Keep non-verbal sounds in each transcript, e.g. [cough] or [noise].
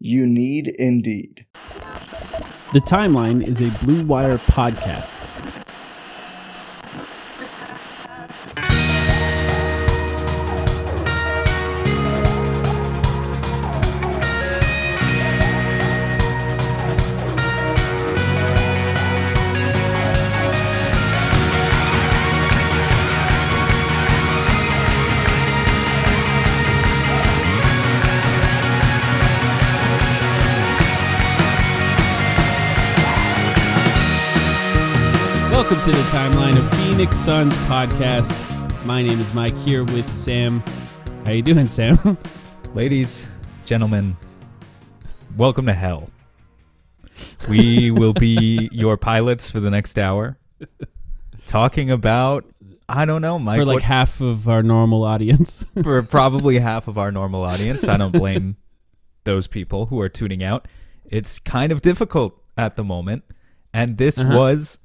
You need Indeed. The Timeline is a Blue Wire podcast. Welcome to the timeline of Phoenix Suns podcast. My name is Mike here with Sam. How you doing, Sam? [laughs] Ladies, gentlemen, welcome to hell. We will be [laughs] your pilots for the next hour, talking about I don't know, Mike. For like what- half of our normal audience. [laughs] for probably half of our normal audience. I don't blame those people who are tuning out. It's kind of difficult at the moment, and this Uh-huh. was.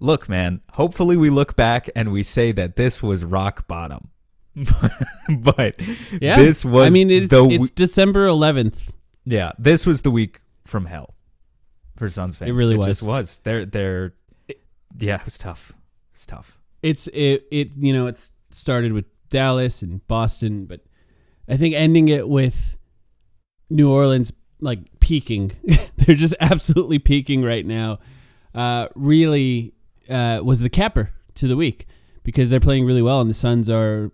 Look, man. Hopefully, we look back and we say that this was rock bottom. [laughs] but yeah. this was. I mean, it's, the it's December 11th. Yeah, this was the week from hell for Suns fans. It really just was. was. They're they're yeah, it was tough. It's tough. It's it it you know it's started with Dallas and Boston, but I think ending it with New Orleans like peaking. [laughs] They're just absolutely peaking right now. Uh, really uh, was the capper to the week because they're playing really well and the Suns are.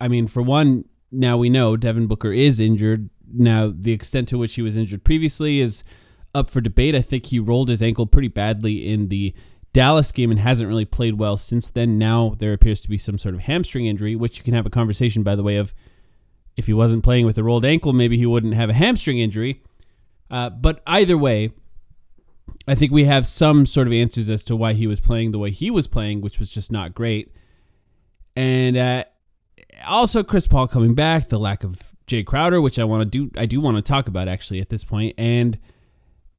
I mean, for one, now we know Devin Booker is injured. Now the extent to which he was injured previously is up for debate. I think he rolled his ankle pretty badly in the Dallas game and hasn't really played well since then. Now there appears to be some sort of hamstring injury, which you can have a conversation, by the way, of if he wasn't playing with a rolled ankle, maybe he wouldn't have a hamstring injury. Uh, but either way, I think we have some sort of answers as to why he was playing the way he was playing, which was just not great. And uh, also Chris Paul coming back, the lack of Jae Crowder, which I want to do, I do want to talk about actually at this point, and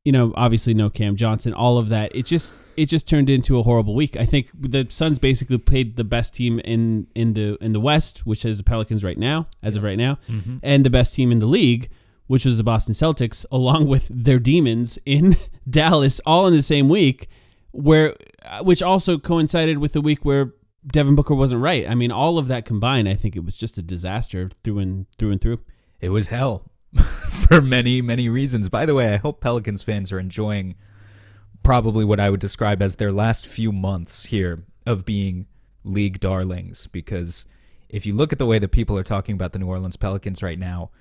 you know, obviously no Cam Johnson, all of that. It just it just turned into a horrible week. I think the Suns basically played the best team in in the in the West, which is the Pelicans right now, as of right now, and the best team in the league, which was the Boston Celtics, along with their demons in [laughs] Dallas, all in the same week, where uh, which also coincided with the week where Devin Booker wasn't right. I mean, all of that combined, I think it was just a disaster through and through and through. It was hell [laughs] for many, many reasons. By the way, I hope Pelicans fans are enjoying probably what I would describe as their last few months here of being league darlings. Because if you look at the way that people are talking about the New Orleans Pelicans right now,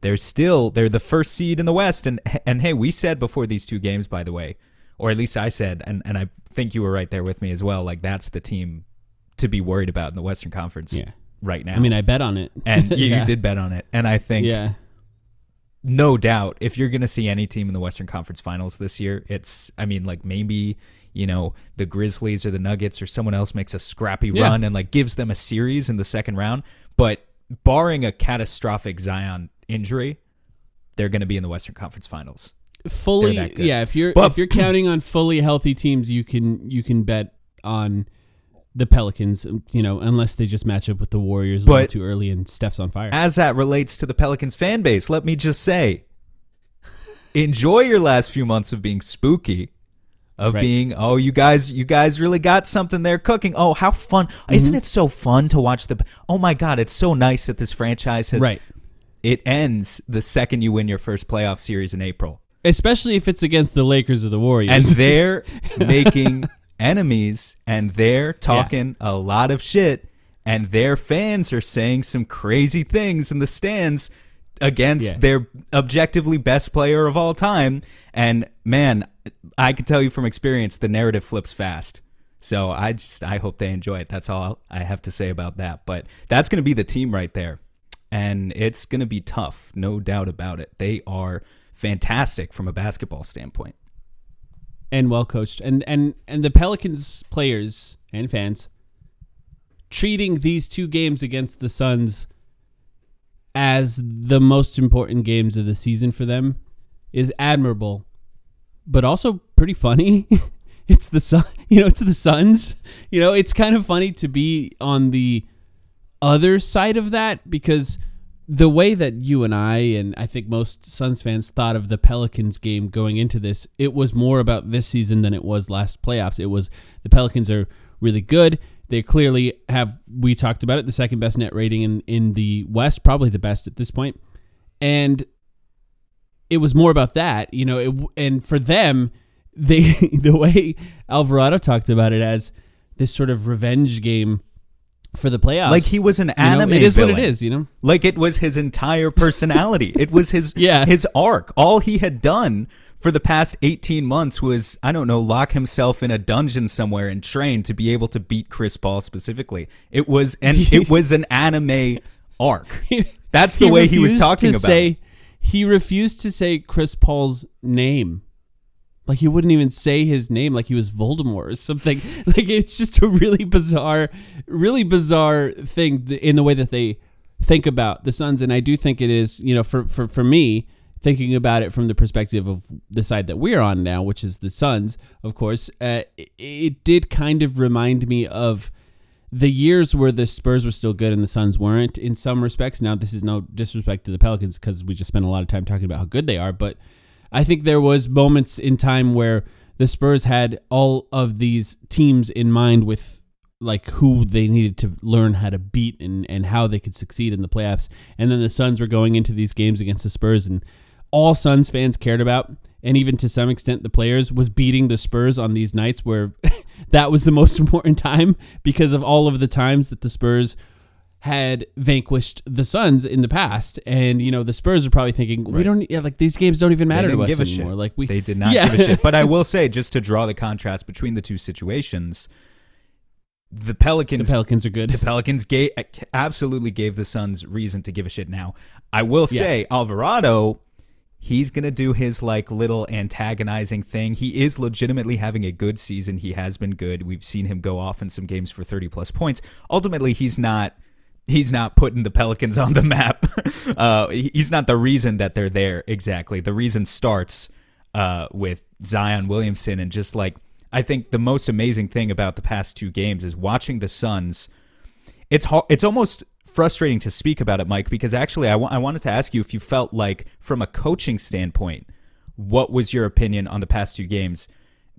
they're still they're the first seed in the West. And and hey, we said before these two games, by the way, or at least I said, and, and I think you were right there with me as well, like that's the team to be worried about in the Western Conference Yeah. right now. I mean, I bet on it, and [laughs] you, Yeah. you did bet on it. And I think Yeah. no doubt if you're going to see any team in the Western Conference Finals this year, it's I mean like maybe you know the Grizzlies or the Nuggets or someone else makes a scrappy Yeah. run and like gives them a series in the second round, but barring a catastrophic Zion injury, they're going to be in the Western Conference Finals. fully They're that good. yeah if you're But- if you're counting on fully healthy teams you can you can bet on the pelicans you know unless they just match up with the warriors a little too early and steph's on fire As that relates to the Pelicans fan base, let me just say enjoy your last few months of being spooky. Of Right. being, oh, you guys, you guys really got something there cooking. Oh, how fun! Isn't Mm-hmm. it so fun to watch the? Oh my God, it's so nice that this franchise has. right It ends the second you win your first playoff series in April. especially if it's against the Lakers or the Warriors. and they're [laughs] making enemies and they're talking a lot of shit and their fans are saying some crazy things in the stands against Yeah. their objectively best player of all time and man i can tell you from experience the narrative flips fast so i just i hope they enjoy it that's all i have to say about that but that's going to be the team right there and it's going to be tough no doubt about it they are fantastic from a basketball standpoint and well coached. And and and the Pelicans players and fans treating these two games against the Suns as the most important games of the season for them is admirable, but also pretty funny. [laughs] it's the sun, [laughs] you know, it's the Suns. You know, it's kind of funny to be on the other side of that because the way that you and I and I think most Suns fans thought of the Pelicans game going into this, it was more about this season than it was last playoffs. It was the Pelicans are really good. They clearly have we talked about it, the second best net rating in in the West, probably the best at this point. And it was more about that, you know, it, and for them, they [laughs] the way Alvarado talked about it as this sort of revenge game for the playoffs. Like he was an You know, anime. it is what it is, you know. Like it was his entire personality. [laughs] it was his Yeah. his arc. All he had done for the past 18 months was I don't know, lock himself in a dungeon somewhere and train to be able to beat Chris Paul specifically. It was and [laughs] it was an anime arc. That's the way he was talking to about. say, it. He refused to say Chris Paul's name. Like he wouldn't even say his name like he was Voldemort or something. [laughs] Like it's just a really bizarre, really bizarre thing in the way that they think about the Suns. And I do think it is, you know, for, for, for me, thinking about it from the perspective of the side that we're on now, which is the Suns, of course, uh, it, it did kind of remind me of the years where the Spurs were still good and the Suns weren't in some respects. Now, this is no disrespect to the Pelicans because we just spent a lot of time talking about how good they are, but I think there was moments in time where the Spurs had all of these teams in mind with like who they needed to learn how to beat and, and how they could succeed in the playoffs. And then the Suns were going into these games against the Spurs and all Suns fans cared about and even to some extent the players was beating the Spurs on these nights where [laughs] that was the most [laughs] important time because of all of the times that the Spurs had vanquished the Suns in the past, and you know the Spurs are probably thinking we Right. don't yeah, like these games don't even matter to us give a anymore. shit. Like we they did not [laughs] Yeah. give a shit. But I will say, just to draw the contrast between the two situations, the Pelicans the Pelicans are good. the Pelicans gave, absolutely gave the Suns reason to give a shit now. I will Yeah. say Alvarado he's going to do his like little antagonizing thing. He is legitimately having a good season. He has been good. We've seen him go off in some games for 30 plus points. Ultimately, he's not he's not putting the Pelicans on the map. [laughs] uh, he's not the reason that they're there exactly. The reason starts uh, with Zion Williamson and just like I think the most amazing thing about the past two games is watching the Suns. It's ho- it's almost frustrating to speak about it, Mike, because actually I I wanted to ask you if you felt like from a coaching standpoint, what was your opinion on the past two games?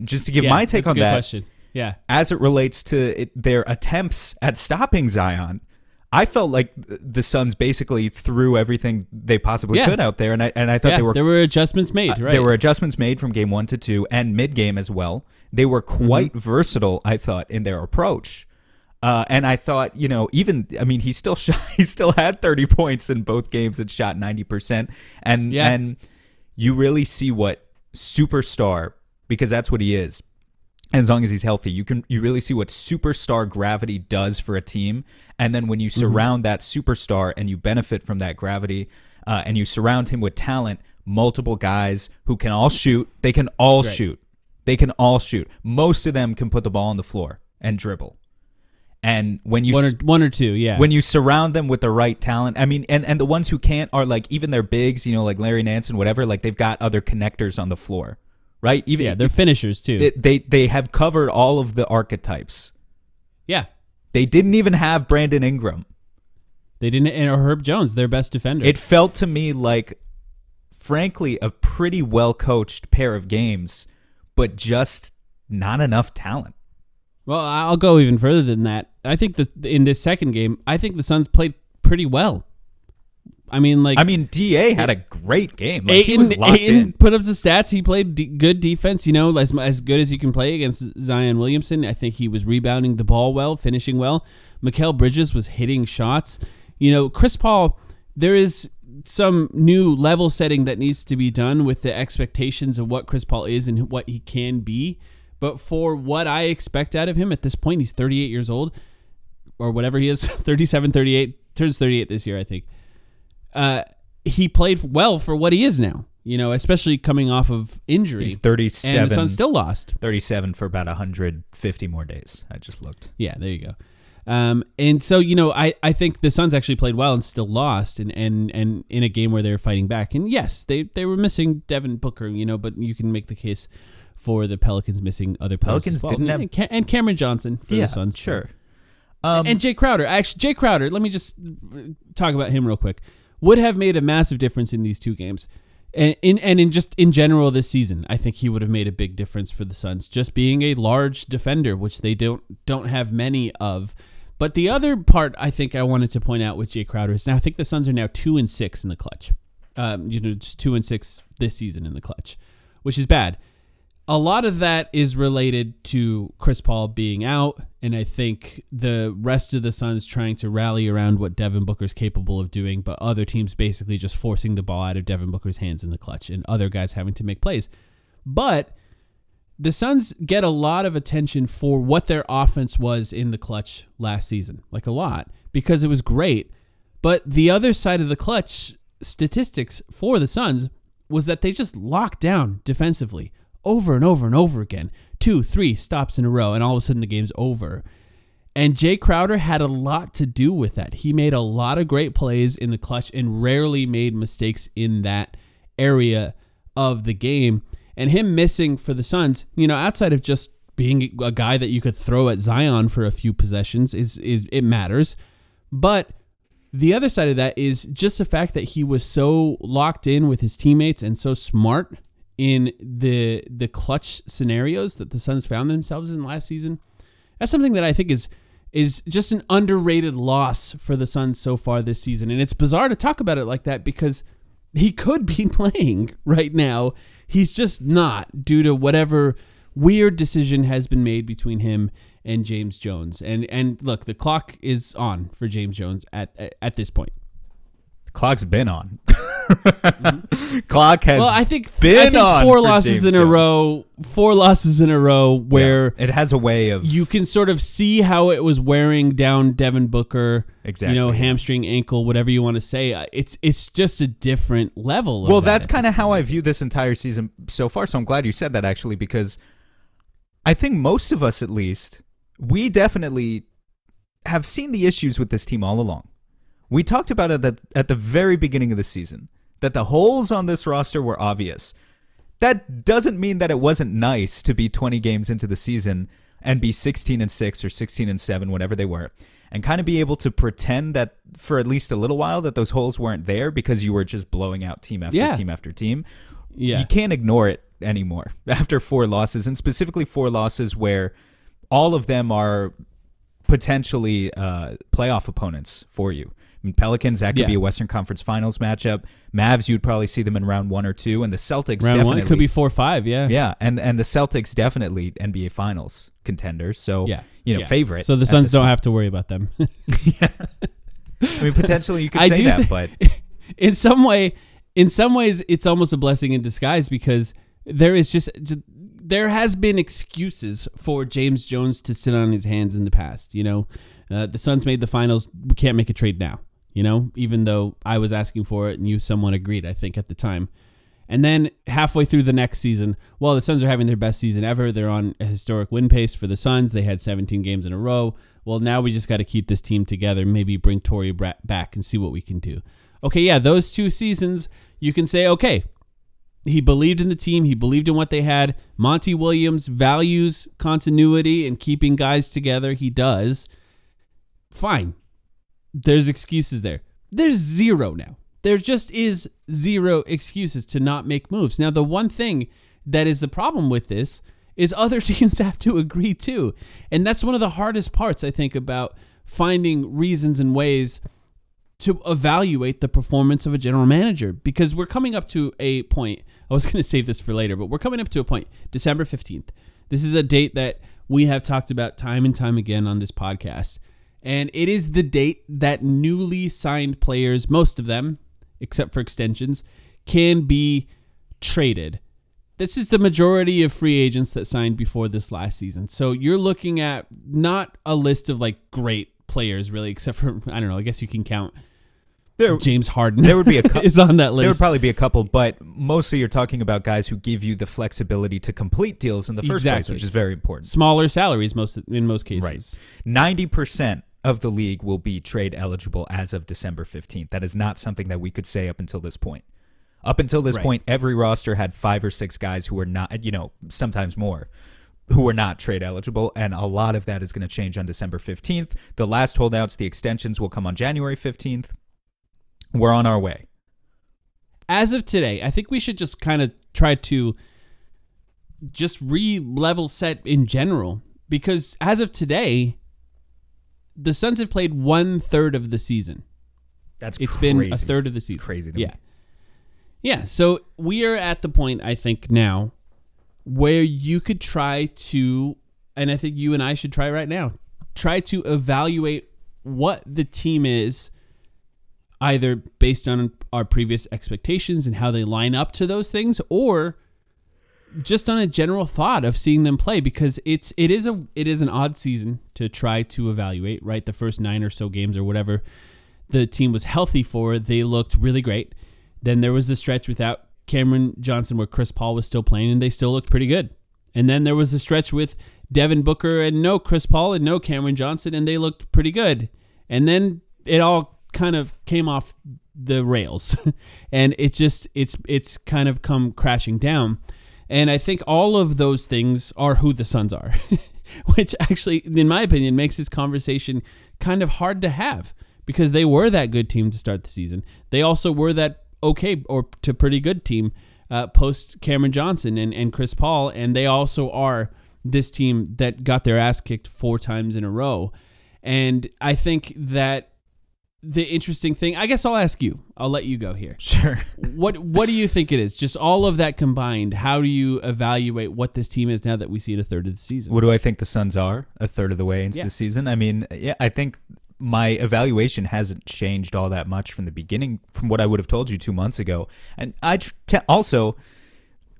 Just to give Yeah, my take on good that, question. Yeah, as it relates to it, their attempts at stopping Zion. I felt like the Suns basically threw everything they possibly Yeah. could out there, and I and I thought yeah. they were there were adjustments made. uh, There were adjustments made from game one to two and mid game as well. They were quite versatile, I thought, in their approach. Uh, and I thought, you know, even I mean, he still [laughs] shot, he still had thirty points in both games and shot ninety percent. And Yeah. and you really see what superstar because that's what he is. As long as he's healthy, you can you really see what superstar gravity does for a team. And then when you Mm-hmm. surround that superstar and you benefit from that gravity, uh, and you surround him with talent, multiple guys who can all shoot, they can all Right. shoot. They can all shoot. Most of them can put the ball on the floor and dribble. And when you one or one or two. Yeah. when you surround them with the right talent, I mean, and, and the ones who can't are like even their bigs, you know, like Larry Nance and whatever, like they've got other connectors on the floor, right? Even yeah, they're finishers too. they, they they have covered all of the archetypes. yeah, They didn't even have Brandon Ingram. they didn't. And Herb Jones, their best defender. It felt to me like, frankly, a pretty well coached pair of games, but just not enough talent. Well, I'll go even further than that. I think the in this second game, I think the Suns played pretty well. I mean, like I mean, Da had a great game. Like, he was Ayton, locked Ayton in. put up the stats. He played de- good defense, you know, as, as good as you can play against Zion Williamson. I think he was rebounding the ball well, finishing well. Mikal Bridges was hitting shots. You know, Chris Paul, there is some new level setting that needs to be done with the expectations of what Chris Paul is and what he can be. But for what I expect out of him at this point, he's 38 years old or whatever he is, [laughs] 37, 38, turns 38 this year, I think uh, he played well for what he is now. You know, especially coming off of injury. He's and the 37, Suns still lost. 37 for about 150 more days. I just looked. Yeah, there you go. Um, and so you know, I, I think the Suns actually played well and still lost, and, and, and in a game where they were fighting back. And yes, they they were missing Devin Booker, you know, but you can make the case for the Pelicans missing other players. Pelicans well. didn't have- and, Ca- and Cameron Johnson for yeah, the Suns. sure. Um, and Jae Crowder, actually, Jae Crowder. Let me just talk about him real quick. Would have made a massive difference in these two games, and in and in just in general this season. I think he would have made a big difference for the Suns, just being a large defender, which they don't don't have many of. But the other part I think I wanted to point out with Jae Crowder is now I think the Suns are now two and six in the clutch. Um, you know, just two and six this season in the clutch, which is bad a lot of that is related to Chris Paul being out, and I think the rest of the Suns trying to rally around what Devin Booker's capable of doing, but other teams basically just forcing the ball out of Devin Booker's hands in the clutch, and other guys having to make plays. But the Suns get a lot of attention for what their offense was in the clutch last season, like a lot, because it was great. But the other side of the clutch statistics for the Suns was that they just locked down defensively over and over and over again. Two, three stops in a row, and all of a sudden the game's over. And Jae Crowder had a lot to do with that. He made a lot of great plays in the clutch and rarely made mistakes in that area of the game. And him missing for the Suns, you know, outside of just being a guy that you could throw at Zion for a few possessions, is is it matters. But the other side of that is just the fact that he was so locked in with his teammates and so smart in the the clutch scenarios that the Suns found themselves in last season. That's something that I think is is just an underrated loss for the Suns so far this season. And it's bizarre to talk about it like that because he could be [laughs] playing right now. He's just not due to whatever weird decision has been made between him and James Jones. And and look, the clock is on for James Jones at at, at this point. The Clock's been on. [laughs] [laughs] Clock has Well, I think been I think four losses in a row, four losses in a row where Yeah, it has a way of you can sort of see how it was wearing down Devin Booker. Exactly, You know, hamstring, ankle, whatever you want to say. Uh, It's it's just a different level. Of well that that's kind of how i view this entire season so far so i'm glad you said that actually because i think most of us at least we definitely have seen the issues with this team all along we talked about it at, at the very beginning of the season that the holes on this roster were obvious that doesn't mean that it wasn't nice to be 20 games into the season and be 16 and 6 or 16 and 7 whatever they were and kind of be able to pretend that for at least a little while that those holes weren't there because you were just blowing out team after Yeah. team after team Yeah. you can't ignore it anymore [laughs] after four losses and specifically four losses where all of them are potentially uh, playoff opponents for you Pelicans that could Yeah. be a Western Conference Finals matchup. Mavs you'd probably see them in round one or two, and the Celtics Round definitely one it could be four or five. Yeah. yeah, and and the Celtics definitely NBA Finals contenders. So Yeah. you know Yeah. favorite. So the Suns don't point. have to worry about them. Yeah. [laughs] [laughs] I mean, potentially you could I say do that, thi- but [laughs] in some way, in some ways, it's almost a blessing in disguise because there is just, just there has been excuses for James Jones to sit on his hands in the past. You know, uh, the Suns made the finals. We can't make a trade now. You know, even though I was asking for it and you someone agreed, I think at the time. And then halfway through the next season, well, the Suns are having their best season ever. They're on a historic win pace for the Suns. They had 17 games in a row. Well, now we just got to keep this team together. Maybe bring Bra- back and see what we can do. Okay, yeah, those two seasons, you can say, okay, he believed in the team. He believed in what they had. Monty Williams values continuity and keeping guys together. He does. Fine. There's excuses there. There's zero now. There just is zero excuses to not make moves. Now, the one thing that is the problem with this is other [laughs] teams have to agree too. And that's one of the hardest parts, I think, about finding reasons and ways to evaluate the performance of a general manager because we're coming up to a point. I was [laughs] going to save this for later, but we're coming up to a point, December 15th. This is a date that we have talked about time and time again on this podcast. And it is the date that newly signed players, most of them, except for extensions, can be traded. This is the majority of free agents that signed before this last season. So you're looking at not a list of like great players, really, except for, [laughs] I don't know, I guess you can count There, James Harden. there would be a cou- [laughs] is on that list. there would probably be a couple, but mostly you're talking about guys who give you the flexibility to complete deals in the first place, which is very important. smaller salaries most in most cases. Right. Ninety percent of the league will be trade eligible as of December fifteenth. That is not something that we could say up until this point. Up until this Right. point, every roster had five or six guys who were not, you know, sometimes more, who were not trade eligible, and a lot of that is going to change on December fifteenth. The last holdouts, the extensions, will come on January fifteenth. We're on our way. As of today, I think we should just kind of try to just re-level set in general because as of today, the Suns have played one third of the season. That's It's crazy. been a third of the season. Crazy to me. yeah. Yeah. So we are at the point, I think, now where you could try to, and I think you and I should try right now, try to evaluate what the team is, either based on our previous expectations and how they line up to those things, or just on a general thought of seeing them play because it's it is a it is an odd season to try to evaluate right? The first nine or so games or whatever the team was healthy for they looked really great. Then there was the stretch without Cameron Johnson where Chris Paul was still playing and they still looked pretty good. And then there was the stretch with Devin Booker and no Chris Paul and no Cameron Johnson and they looked pretty good. And then it all kind of came off the rails. [laughs] And it's just it's it's kind of come crashing down and I think all of those things are who the Suns are, [laughs] which actually, in my opinion, makes this conversation kind of hard to have because they were that good team to start the season. They also were that okay or to pretty good team uh, post Cameron Johnson and, and Chris Paul. And they also are this team that got their ass kicked four times in a row. And I think that the interesting thing, I guess I'll ask you, I'll let you go here [laughs] Sure. what what do you think it is? Just all of that combined, how do you evaluate what this team is now that we see it a third of the season? What do I think the Suns are a third of the way into Yeah. the season? I mean, yeah, I think my evaluation hasn't changed all that much from the beginning, from what I would have told you two months ago. And I also,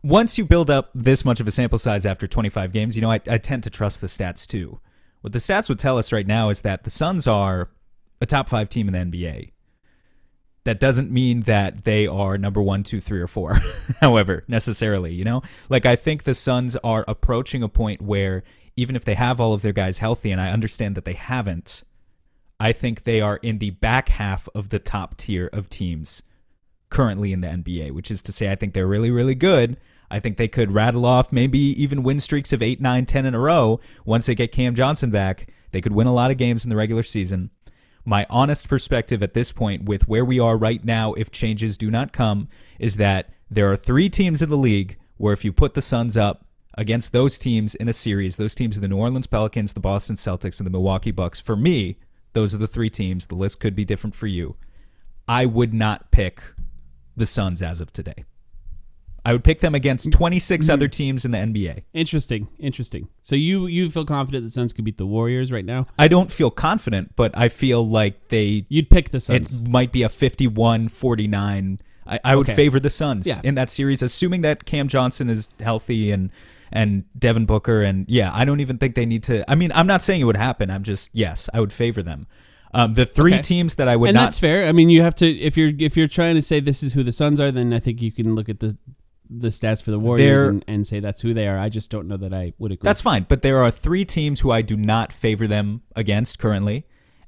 once you build up this much of a sample size after 25 games, you know, I, I tend to trust the stats too. What the stats would tell us right now is that the Suns are a top five team in the NBA. That doesn't mean that they are number one, two, three, or four, [laughs] however, necessarily, you know? Like, I think the Suns are approaching a point where even if they have all of their guys healthy, and I understand that they haven't, I think they are in the back half of the top tier of teams currently in the NBA, which is to say, I think they're really, really good. I think they could rattle off maybe even win streaks of 8, 9, 10 in a row once they get Cam Johnson back. They could win a lot of games in the regular season. My honest perspective at this point, with where we are right now, if changes do not come, is that there are three teams in the league where if you put the Suns up against those teams in a series, those teams are the New Orleans Pelicans, the Boston Celtics, and the Milwaukee Bucks. For me, those are the three teams. The list could be different for you. I would not pick the Suns as of today. I would pick them against 26 other teams in the NBA. Interesting, interesting. So you you feel confident the Suns could beat the Warriors right now? I don't feel confident, but I feel like they You'd pick the Suns. it might be a 51-49. I, I would Okay. favor the Suns Yeah. in that series, assuming that Cam Johnson is healthy and and Devin Booker and yeah, I don't even think they need to. I mean, I'm not saying it would happen. I'm just yes, I would favor them. Um, the three Okay. teams that I would and not that's fair. I mean, you have to if you're if you're trying to say this is who the Suns are, then I think you can look at the the stats for the Warriors and, and say that's who they are. I just don't know that I would agree. That's fine, but there are three teams who I do not favor them against currently.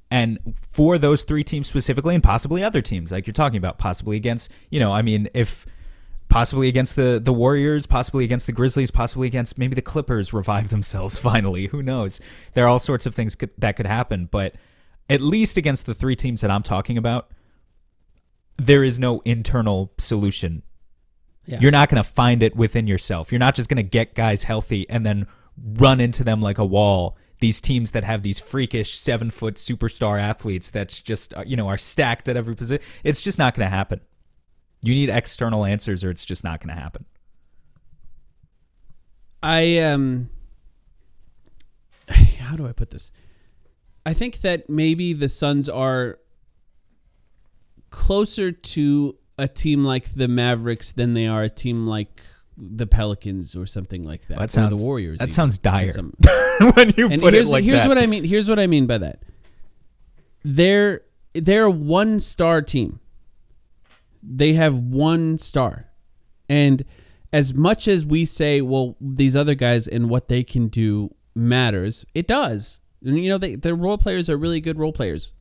And for those three teams specifically, and possibly other teams, like you're talking about, possibly against, you know, I mean, if possibly against the the Warriors, possibly against the Grizzlies, possibly against maybe the Clippers revive [laughs] themselves finally. Who knows? There are all sorts of things could, that could happen, but at least against the three teams that I'm talking about, there is no internal solution Yeah. you're not going to find it within yourself. You're not just going to get guys healthy and then run into them like a wall these teams that have these freakish seven foot superstar athletes that's just uh, you know are stacked at every position. It's just not going to happen. You need external answers, or it's just not going to happen. I um [sighs] how do I put this? I think that maybe the Suns are closer to a team like the Mavericks than they are a team like the Pelicans or something like that. That or sounds the Warriors. That even, sounds dire [laughs] when you and put here's it like here's that. what I mean. Here's what I mean by that. They're they're a one star team. They have one star, and as much as we say, well, these other guys and what they can do matters, it does. And you know, they their role players are really good role players.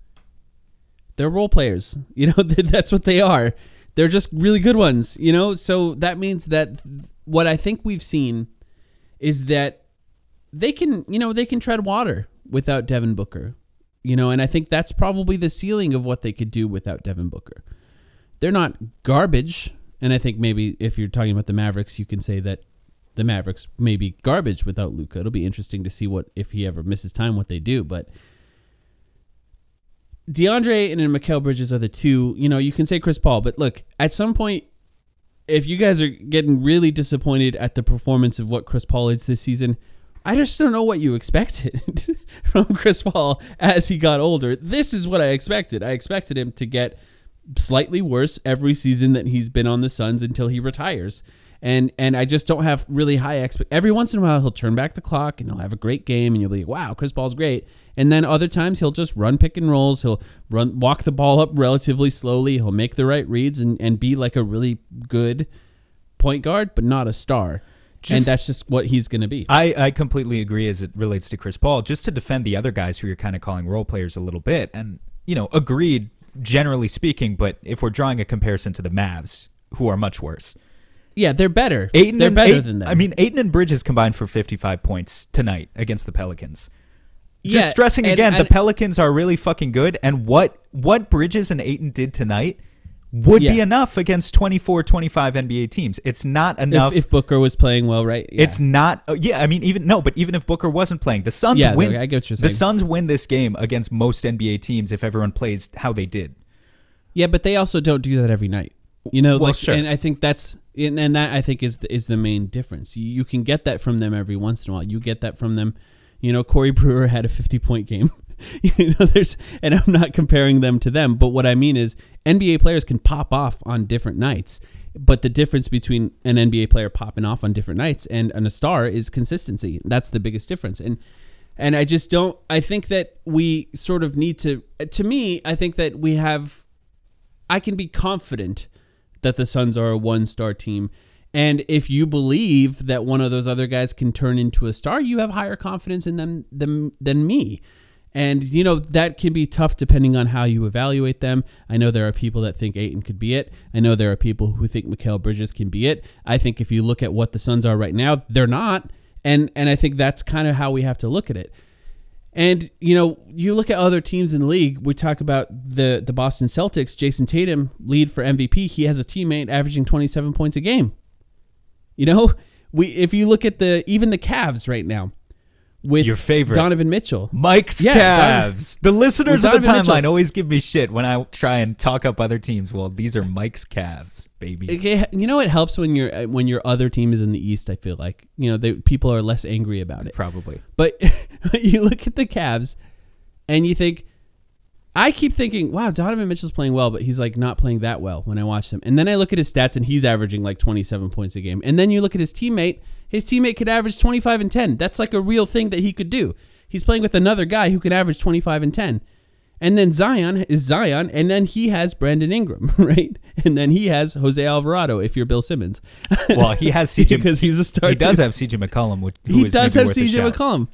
They're role players. [laughs] You know, [laughs] that's what they are. They're just really good ones. You know, so that means that what I think we've seen is that they can, you know, they can tread water without Devin Booker. You know, and I think that's probably the ceiling of what they could do without Devin Booker. They're not garbage, and I think maybe if you're talking about the Mavericks, you can say that the Mavericks may be garbage without Luka. It'll be interesting to see what if he ever misses time, what they do. But DeAndre and Mikal Bridges are the two. You know, you can say Chris Paul, but look, at some point, if you guys are getting really disappointed at the performance of what Chris Paul is this season, I just don't know what you expected [laughs] from Chris Paul as he got older. This is what I expected. I expected him to get slightly worse every season that he's been on the Suns until he retires. And and I just don't have really high expect. Every once in a while, he'll turn back the clock and he'll have a great game, and you'll be like, "Wow, Chris Paul's great." And then other times, he'll just run pick and rolls. He'll run walk the ball up relatively slowly. He'll make the right reads and and be like a really good point guard, but not a star. and that's just what he's going to be. I, I completely agree as it relates to Chris Paul. Just to defend the other guys who you're kind of calling role players a little bit, and you know, agreed generally speaking. But if we're drawing a comparison to the Mavs, who are much worse, yeah, they're better. Ayton they're and, better Ayton- than them. I mean, Ayton and Bridges combined for 55 points tonight against the Pelicans. Just Yeah, stressing and- again, and- the Pelicans are really fucking good, and what what Bridges and Ayton did tonight would be enough against 24, 25 NBA teams. It's not enough. if, if Booker was playing well, right? Yeah. It's not. uh, yeah, I mean, even no, but even if Booker wasn't playing, the Suns Yeah, win. I get what you're The. Suns win this game against most NBA teams if everyone plays how they did. Yeah, but they also don't do that every night. You know, Well, like, sure. and I think that's and, and that I think is the, is the main difference. You, you can get that from them every once in a while. You get that from them. You know, Corey [laughs] Brewer had a 50 point game. [laughs] you know, there's and I'm not comparing them to them, but what I mean is NBA players can pop off on different nights. But the difference between an NBA player popping off on different nights and, and a star is consistency. That's the biggest difference. And and I just don't. I think that we sort of need to. To me, I think that we have I can be confident that the Suns are a one star team. And if you believe that one of those other guys can turn into a star, you have higher confidence in them than, than me. And, you know, that can be tough depending on how you evaluate them. I know there are people that think Ayton could be it. I know there are people who think Mikal Bridges can be it. I think if you look at what the Suns are right now, they're not. And, and I think that's kind of how we have to look at it. And you know, you look at other teams in the league. We talk about the the Boston Celtics. Jayson Tatum, lead for MVP. He has a teammate averaging 27 points a game. You know, we if you look at the even the Cavs right now with Your favorite. Donovan Mitchell. Mike's Yeah, Cavs. the listeners of the timeline Mitchell. always give me shit when I try and talk up other teams. Well, these are Mike's Cavs, baby. You know, it helps when your uh, when your other team is in the East. I feel like you know they, people are less angry about it. Probably. But [laughs] you look at the Cavs and you think, I keep thinking, wow, Donovan Mitchell's playing well, but he's like not playing that well when I watch him. And then I look at his stats and he's averaging like 27 points a game. And then you look at his teammate, his teammate could average 25 and 10. That's like a real thing that he could do. He's playing with another guy who can average 25 and 10. And then Zion is Zion, and then he has Brandon Ingram, [laughs] right? And then he has Jose Alvarado if you're Bill Simmons. [laughs] Well, he has CJ [laughs] because he's a star. He does too. have CJ McCollum, which he does have CJ. McCollum.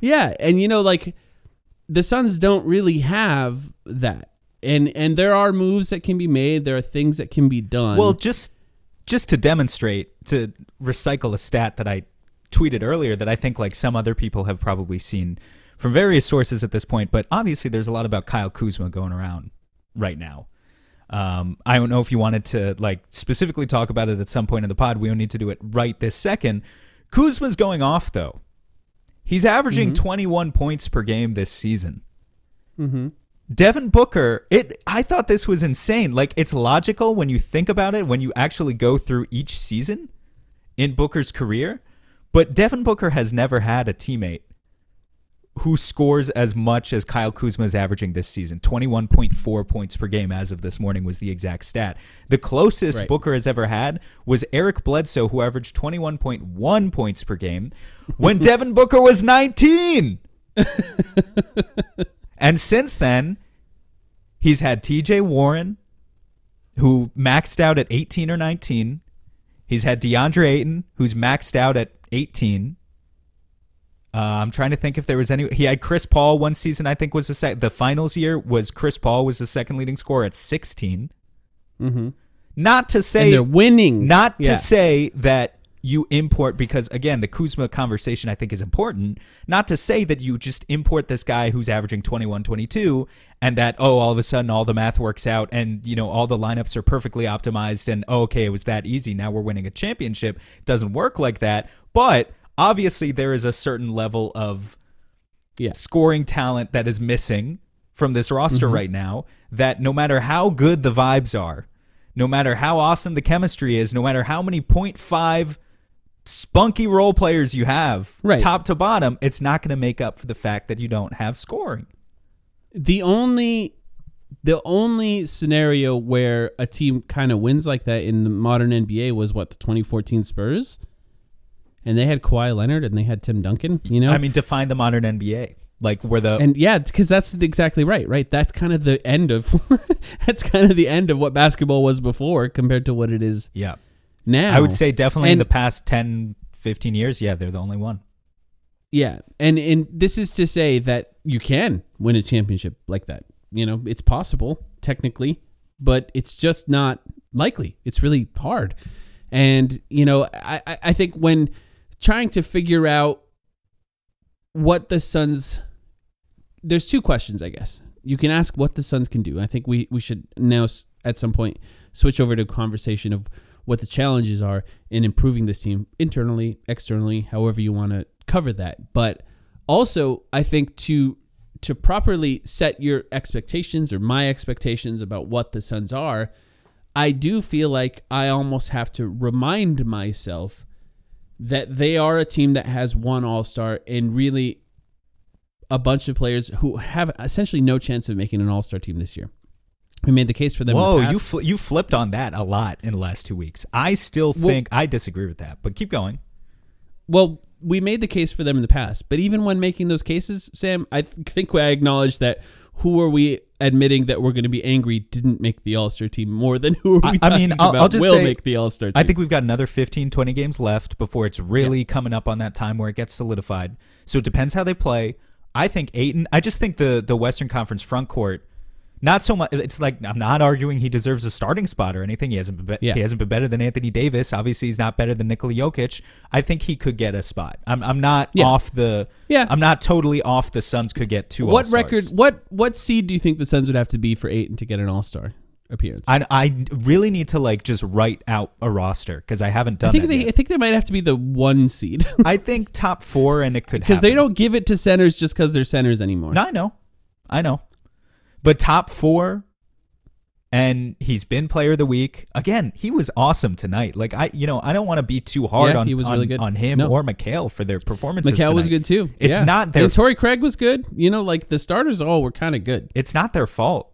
Yeah, and you know, like the Suns don't really have that, and and there are moves that can be made. There are things that can be done. Well, just just to demonstrate, to recycle a stat that I tweeted earlier that I think like some other people have probably seen from various sources at this point, but obviously there's a lot about Kyle Kuzma going around right now. Um, I don't know if you wanted to like specifically talk about it at some point in the pod. We don't need to do it right this second. Kuzma's going off though. He's averaging 21 points per game this season. Mm-hmm. Devin Booker, it I thought this was insane. Like it's logical when you think about it, when you actually go through each season in Booker's career, but Devin Booker has never had a teammate who scores as much as Kyle Kuzma is averaging this season. 21.4 points per game as of this morning was the exact stat. The closest Right. Booker has ever had was Eric Bledsoe who averaged 21.1 points per game when [laughs] Devin Booker was 19. [laughs] And since then, he's had TJ Warren, who maxed out at 18 or 19. He's had DeAndre Ayton, who's maxed out at 18. Uh, I'm trying to think if there was any. He had Chris Paul one season. I think was the sec- the finals year was Chris Paul was the second leading scorer at 16. Mm-hmm. Not to say And they're winning. not Yeah. to say that you import because again the Kuzma conversation I think is important. Not to say that you just import this guy who's averaging 21 22 and that oh all of a sudden all the math works out and you know all the lineups are perfectly optimized and oh, okay it was that easy now we're winning a championship. It doesn't work like that. But obviously there is a certain level of Yeah. scoring talent that is missing from this roster mm-hmm. right now that no matter how good the vibes are, no matter how awesome the chemistry is, no matter how many 0.5 spunky role players you have, Right. top to bottom, it's not going to make up for the fact that you don't have scoring. the only the only scenario where a team kind of wins like that in the modern NBA was what the 2014 Spurs, and they had Kawhi Leonard and they had Tim Duncan. You know, I mean, define the modern NBA. Like where the and yeah, because that's exactly right. Right, that's kind of the end of [laughs] that's kind of the end of what basketball was before compared to what it is yeah, now. I would say definitely in the past 10, 15 years, yeah, they're the only one. Yeah, and and this is to say that you can win a championship like that. You know, it's possible technically, but it's just not likely. It's really hard, and you know, I- I think when trying to figure out what the Suns, there's two questions, I guess. You can ask what the Suns can do. I think we we should now at some point switch over to a conversation of what the challenges are in improving this team internally, externally, however you want to cover that. But also, I think to to properly set your expectations or my expectations about what the Suns are, I do feel like I almost have to remind myself that they are a team that has one All-Star and really a bunch of players who have essentially no chance of making an All-Star team this year. We made the case for them. in the Whoa, past. you fl- you flipped on that a lot in the last two weeks. I still Well- think I disagree with that, but keep going. Well, we made the case for them in the past, but even when making those cases, Sam, I th- think I acknowledge that who are we admitting that we're going to be angry didn't make the All Star team more than who are we I- mean, I'll- about I'll just will say- make the All Star team? I think we've got another 15, 20 games left before it's really coming up on that time where it gets solidified. So it depends how they play. I think Ayton, I just think the the Western Conference front court, not so much. It's like I'm not arguing he deserves a starting spot or anything. He hasn't been, be- Yeah. he hasn't been better than Anthony Davis. Obviously, he's not better than Nikola Jokic. I think he could get a spot. I'm I'm not Yeah. off the. Yeah. I'm not totally off. The Suns could get two. what All-Stars. record? What what seed do you think the Suns would have to be for Ayton to get an All Star appearance? I, I really need to like just write out a roster because I haven't done I think that they yet. I think they might have to be the one seed [laughs] I think top four and it could [laughs] because they don't give it to centers just because they're centers anymore. No, I know. I know. But top four, and he's been player of the week. Again, he was awesome tonight. Like I you know, I don't want to be too hard Yeah, on, he was on, really good. on him No. or Mikal for their performances. Mikal was good too. It's Yeah. not their and Torrey Craig was good. You know, like the starters all were kind of good. it's not their fault.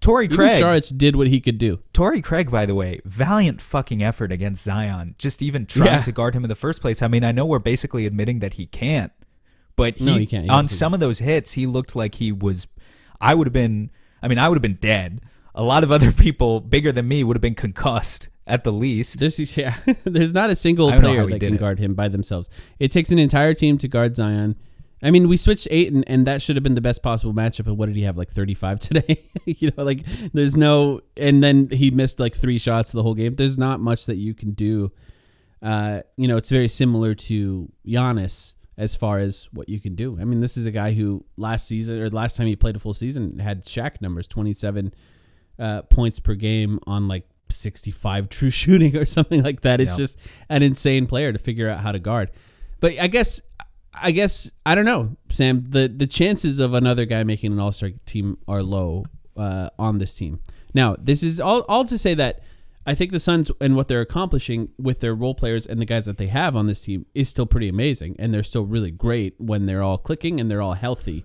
Torrey Even Craig. Did what he could do. Torrey Craig, by the way, valiant fucking effort against Zion. Just even trying Yeah. to guard him in the first place. I mean, I know we're basically admitting that he can't, but he, No, he can't. He on some of those hits, he looked like he was. I would have been. I mean, I would have been dead. A lot of other [laughs] people bigger than me would have been concussed at the least. There's [laughs] yeah, there's not a single I don't know player that can it. guard him by themselves. It takes an entire team to guard Zion. I mean, we switched eight, and, and that should have been the best possible matchup. And what did he have? Like 35 [laughs] today. you know, like there's no, and then he missed like three shots the whole game. There's not much that you can do. Uh, you know, it's very similar to Giannis as far as what you can do. I mean, this is a guy who last season or last time he played a full season had Shaq numbers, 27 uh, points per game on like 65 true [laughs] shooting or something like that. It's Yeah. just an insane player to figure out how to guard. But I guess I guess I don't know, Sam. The the chances of another guy making an All Star team are low uh, on this team. Now, this is all all to say that I think the Suns and what they're accomplishing with their role players and the guys that they have on this team is still pretty amazing, and they're still really great when they're all clicking and they're all healthy.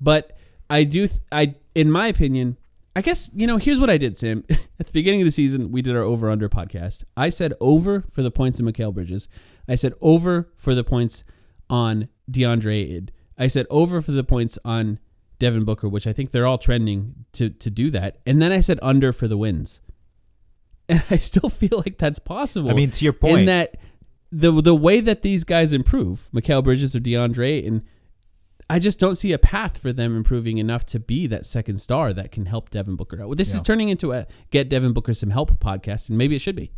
But I do, th- I in my opinion, I guess you know. Here's what I did, Sam. [laughs] At the beginning of the season, we did our over under podcast. I said over for the points in Mikal Bridges. I said over for the points on DeAndre. I said over for the points on Devin Booker, which I think they're all trending to to do that. And then I said under for the wins. [laughs] And I still feel like that's possible. I mean, to your point, in that the the way that these guys improve, Mikal Bridges or DeAndre Ayton, I just don't see a path for them improving enough to be that second star that can help Devin Booker out. Well, This Yeah. is turning into a get Devin Booker some help podcast, and maybe it should be.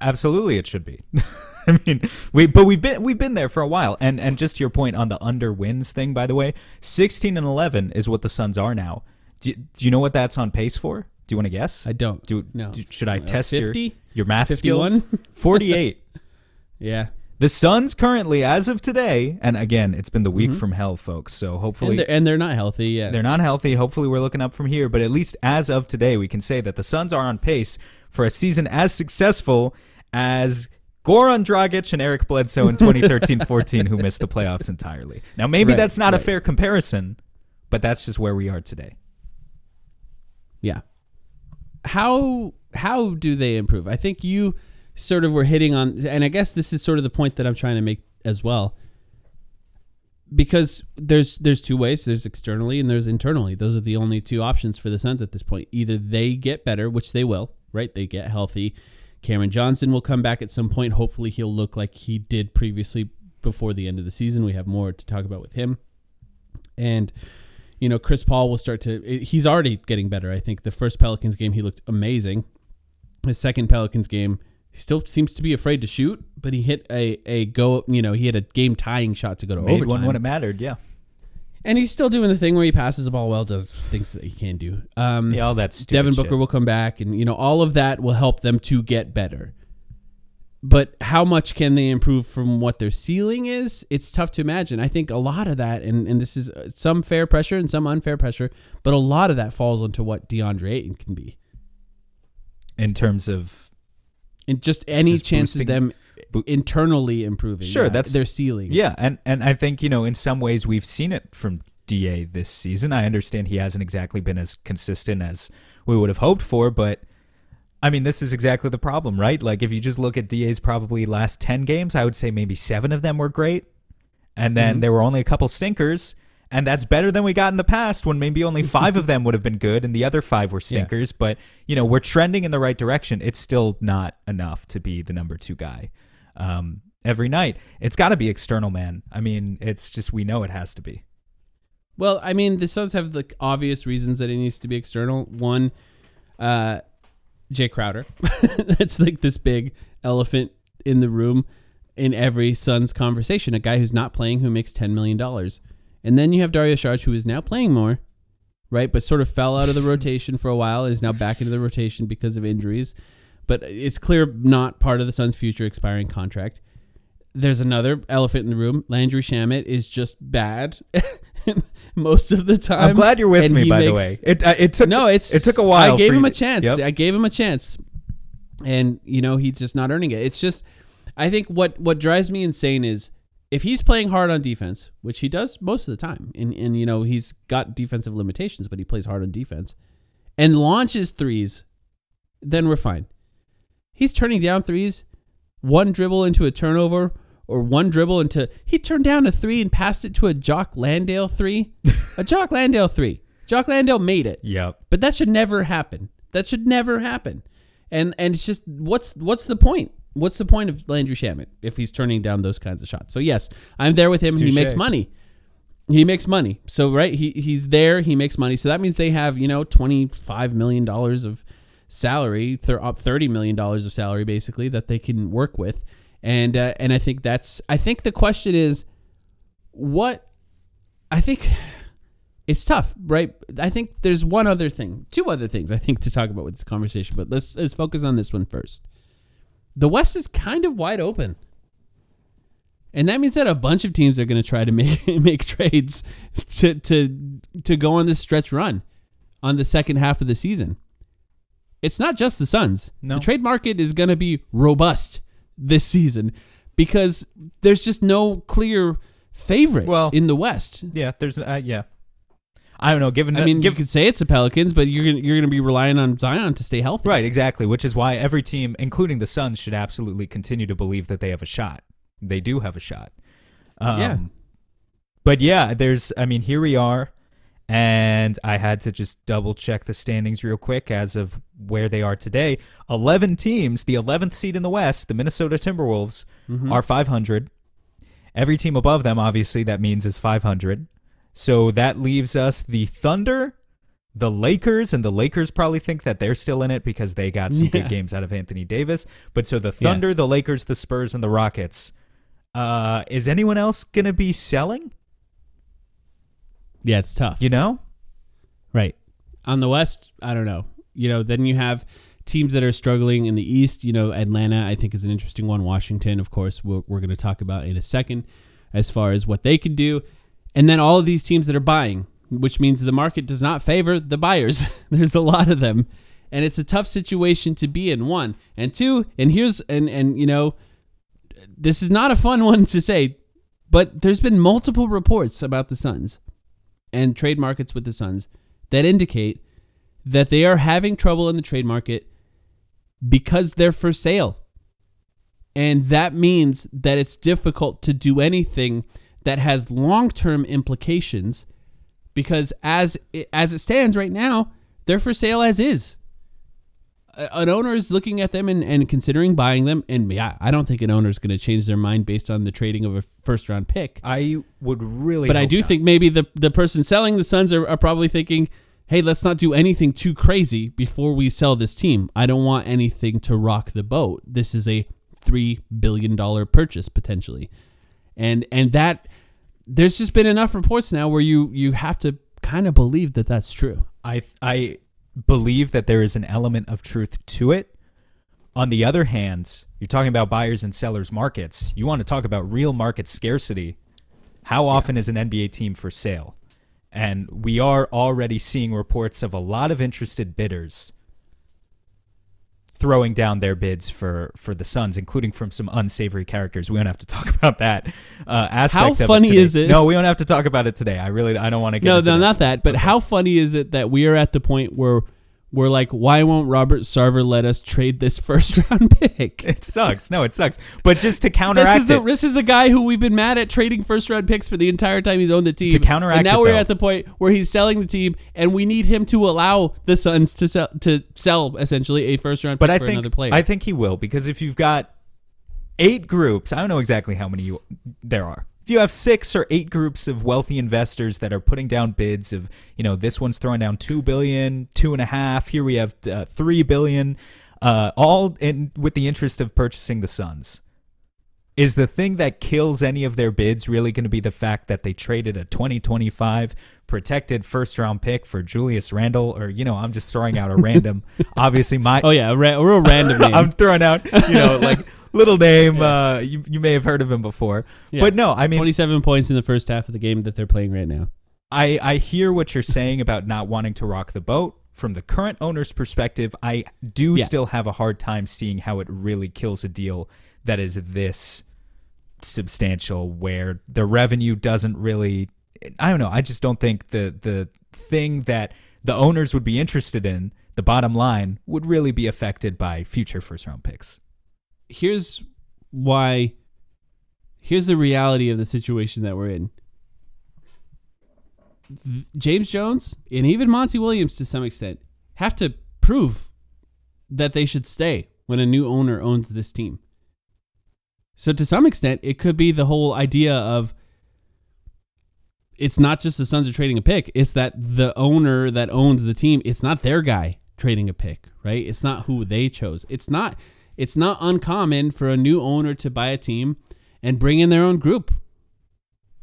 absolutely it should be. [laughs] I mean, we but we've been we've been there for a while, and and just to your point on the under wins thing, by the way, sixteen and eleven is what the Suns are now. Do, do you know what that's on pace for? Do you want to guess? I don't. Do, no. do- should I Uh, test your 50? your math 51? skills? [laughs] Forty eight. [laughs] Yeah. The Suns currently, as of today, and again, it's been the week from hell, folks. So hopefully And they're, and they're not healthy. Yeah. They're not healthy. Hopefully, we're looking up from here. But at least as of today, we can say that the Suns are on pace for a season as successful as Goran Dragic and Eric Bledsoe in 2013-14, [laughs] who missed the playoffs entirely. Now, maybe Right, that's not a right. fair comparison, but that's just where we are today. Yeah. How how do they improve? I think you sort of were hitting on and I guess this is sort of the point that I'm trying to make as well. Because there's there's two ways. There's externally and there's internally. Those are the only two options for the Suns at this point. Either they get better, which they will, right? They get healthy. Cameron Johnson will come back at some point. Hopefully he'll look like he did previously before the end of the season. We have more to talk about with him. And you know, Chris Paul will start to. He's already getting better. I think the first Pelicans game he looked amazing. His second Pelicans game, he still seems to be afraid to shoot, but he hit a a go. You know, he had a game tying shot to go to Made overtime, one when it mattered. Yeah, and he's still doing the thing where he passes the ball well, does things that he can do. Um, yeah, all that stupid Devin shit. Booker will come back, and you know all of that will help them to get better. But how much can they improve from what their ceiling is? It's tough to imagine. I think a lot of that, and, and this is uh, some fair pressure and some unfair pressure, but a lot of that falls into what DeAndre Ayton can be, in terms of and just any Just chance of them bo- internally improving. Sure, Yeah, that's- their ceiling. Yeah, and and I think you know in some ways we've seen it from Da this season. I understand he hasn't exactly been as consistent as we would have hoped for, but I mean this is exactly the problem, right? Like if you just look at Da's probably last ten games, I would say maybe seven of them were great, and then Mhm. there were only a couple stinkers. And that's better than we got in the past when maybe only [laughs] five of them would have been good and the other five were Yeah. stinkers. But, you know, we're trending in the right direction. It's still not enough to be the number two guy um, every night. It's got to be external, man. I mean, it's just, we know it has to be. Well, I mean, the Suns have the obvious reasons that it needs to be external. One, uh, Jae Crowder. [laughs] That's like this big elephant in the room in every Suns conversation. A guy who's not playing who makes $10 million. And then you have Dario Saric, who is now playing more, right? But sort of fell out of the [laughs] rotation for a while and is now back into the rotation because of injuries. But it's clear not part of the Suns' future expiring contract. There's another elephant in the room. Landry Shamet is just bad [laughs] most of the time. I'm glad you're with and me, by the way. It, uh, it took, no, it's it took a while. I gave him a chance. Yep. I gave him a chance, and you know he's just not earning it. It's just, I think what what drives me insane is if he's playing hard on defense, which he does most of the time, and and you know he's got defensive limitations, but he plays hard on defense, and launches threes, then we're fine. He's turning down threes, one dribble into a turnover. Or one dribble into he turned down a three and passed it to a Jock Landale three, a [laughs] Jock Landale three. Jock Landale made it. Yep. But that should never happen. That should never happen. And and it's just what's what's the point? What's the point of Landry Shamet if he's turning down those kinds of shots? So yes, I'm there with him. He makes money. He makes money. So right, he he's there. He makes money. So that means they have you know twenty five million dollars of salary, up thirty million dollars of salary basically that they can work with. And uh, and I think that's I think the question is what I think [sighs] it's tough, right? I think there's one other thing, two other things I think to talk about with this conversation, but let's let's focus on this one first. The West is kind of wide open. And that means that a bunch of teams are going to try to [laughs] make make trades to to to go on this stretch run on the second half of the season. It's not just the Suns. No. The trade market is going to be robust this season because there's just no clear favorite Well- in the West. Yeah, there's uh, yeah. I don't know. Given I mean, give, you could say it's the Pelicans, but you're gonna, you're going to be relying on Zion to stay healthy. right exactly, which is why every team, including the Suns, should absolutely continue to believe that they have a shot. They do have a shot. Um, Yeah. But yeah, there's. I mean, here we are, and I had to just double check the standings real quick as of where they are today. Eleven teams, the eleventh seed in the West, the Minnesota Timberwolves, Mm-hmm. are 500. Every team above them, obviously, that means is 500. So that leaves us the Thunder, the Lakers, and the Lakers probably think that they're still in it because they got some Yeah. good games out of Anthony Davis. But so the Yeah. Thunder, the Lakers, the Spurs, and the Rockets. Uh, is anyone else gonna be selling? Yeah, it's tough. You know, Right. On the West, I don't know. You know, then you have teams that are struggling in the East. You know, Atlanta, I think, is an interesting one. Washington, of course, we're, we're going to talk about in a second as far as what they could do. And then all of these teams that are buying, which means the market does not favor the buyers. [laughs] There's a lot of them. And it's a tough situation to be in, one. And two, and here's, and, and, you know, this is not a fun [laughs] one to say, but there's been multiple reports about the Suns and trade markets with the Suns that indicate that they are having trouble in the trade market because they're for sale. And that means that it's difficult to do anything that has long-term implications because as it, as it stands right now, they're for sale as is. An owner is looking at them and, and considering buying them. And yeah, I don't think an owner is going to change their mind based on the trading of a first round pick. I would really. But I do not. think maybe the the person selling the Suns are, are probably thinking, "Hey, let's not do anything too crazy before we sell this team. I don't want anything to rock the boat. This is a three billion dollar purchase potentially, and and that there's just been enough reports now where you you have to kind of believe that that's true. I I believe that there is an element of truth to it. On the other hand, you're talking about buyers and sellers markets. You want to talk about real market scarcity. How often is an NBA team for sale? And we are already seeing reports of a lot of interested bidders throwing down their bids for for the Suns, including from some unsavory characters. We don't have to talk [laughs] about that uh, aspect. How of funny today. is it? No, we don't have to talk about it today. I really I don't want to get No, into no, that. not that. But how funny is it that we are at the point where we're like, why won't Robert Sarver let us trade this [laughs] first round pick? It sucks. No, it sucks. But just to [laughs] This counteract is the it, this is a guy who we've been mad at trading first round picks for the entire time he's owned the team. To counteract and now it, we're though- at the point where he's selling the team, and we need him to allow the Suns to sell to sell essentially a first round pick but I for think another player. I think he will because if you've got eight groups, I don't know exactly how many you, there are. If you have six or eight groups of wealthy investors that are putting down bids of, you know, this one's throwing down two billion, two and a half. Here we have uh, three billion, uh, all in with the interest of purchasing the Suns. Is the thing that kills any of their bids really going to be the fact that they traded a 2025 protected first round pick for Julius Randle? Or, you know, I'm just throwing out a random, [laughs] obviously, my. oh yeah, a, ra- real random [laughs] name. I'm throwing out, you know, like little name. Uh, you, you may have heard of him before. Yeah. But no, I mean, 27 27 points in the first half of the game that they're playing right now. I, I hear what you're saying about not wanting to rock the boat. From the current owner's perspective, I do Yeah. still have a hard time seeing how it really kills a deal that is this substantial where the revenue doesn't really I don't know, I just don't think the the thing that the owners would be interested in, the bottom line, would really be affected by future first round picks. Here's why here's the reality of the situation that we're in james jones and even monty williams to some extent have to prove that they should stay when a new owner owns this team so to some extent it could be the whole idea of it's not just the Suns are trading a pick. It's that the owner that owns the team, it's not their guy trading a pick, right? It's not who they chose. It's not it's not uncommon for a new owner to buy a team and bring in their own group.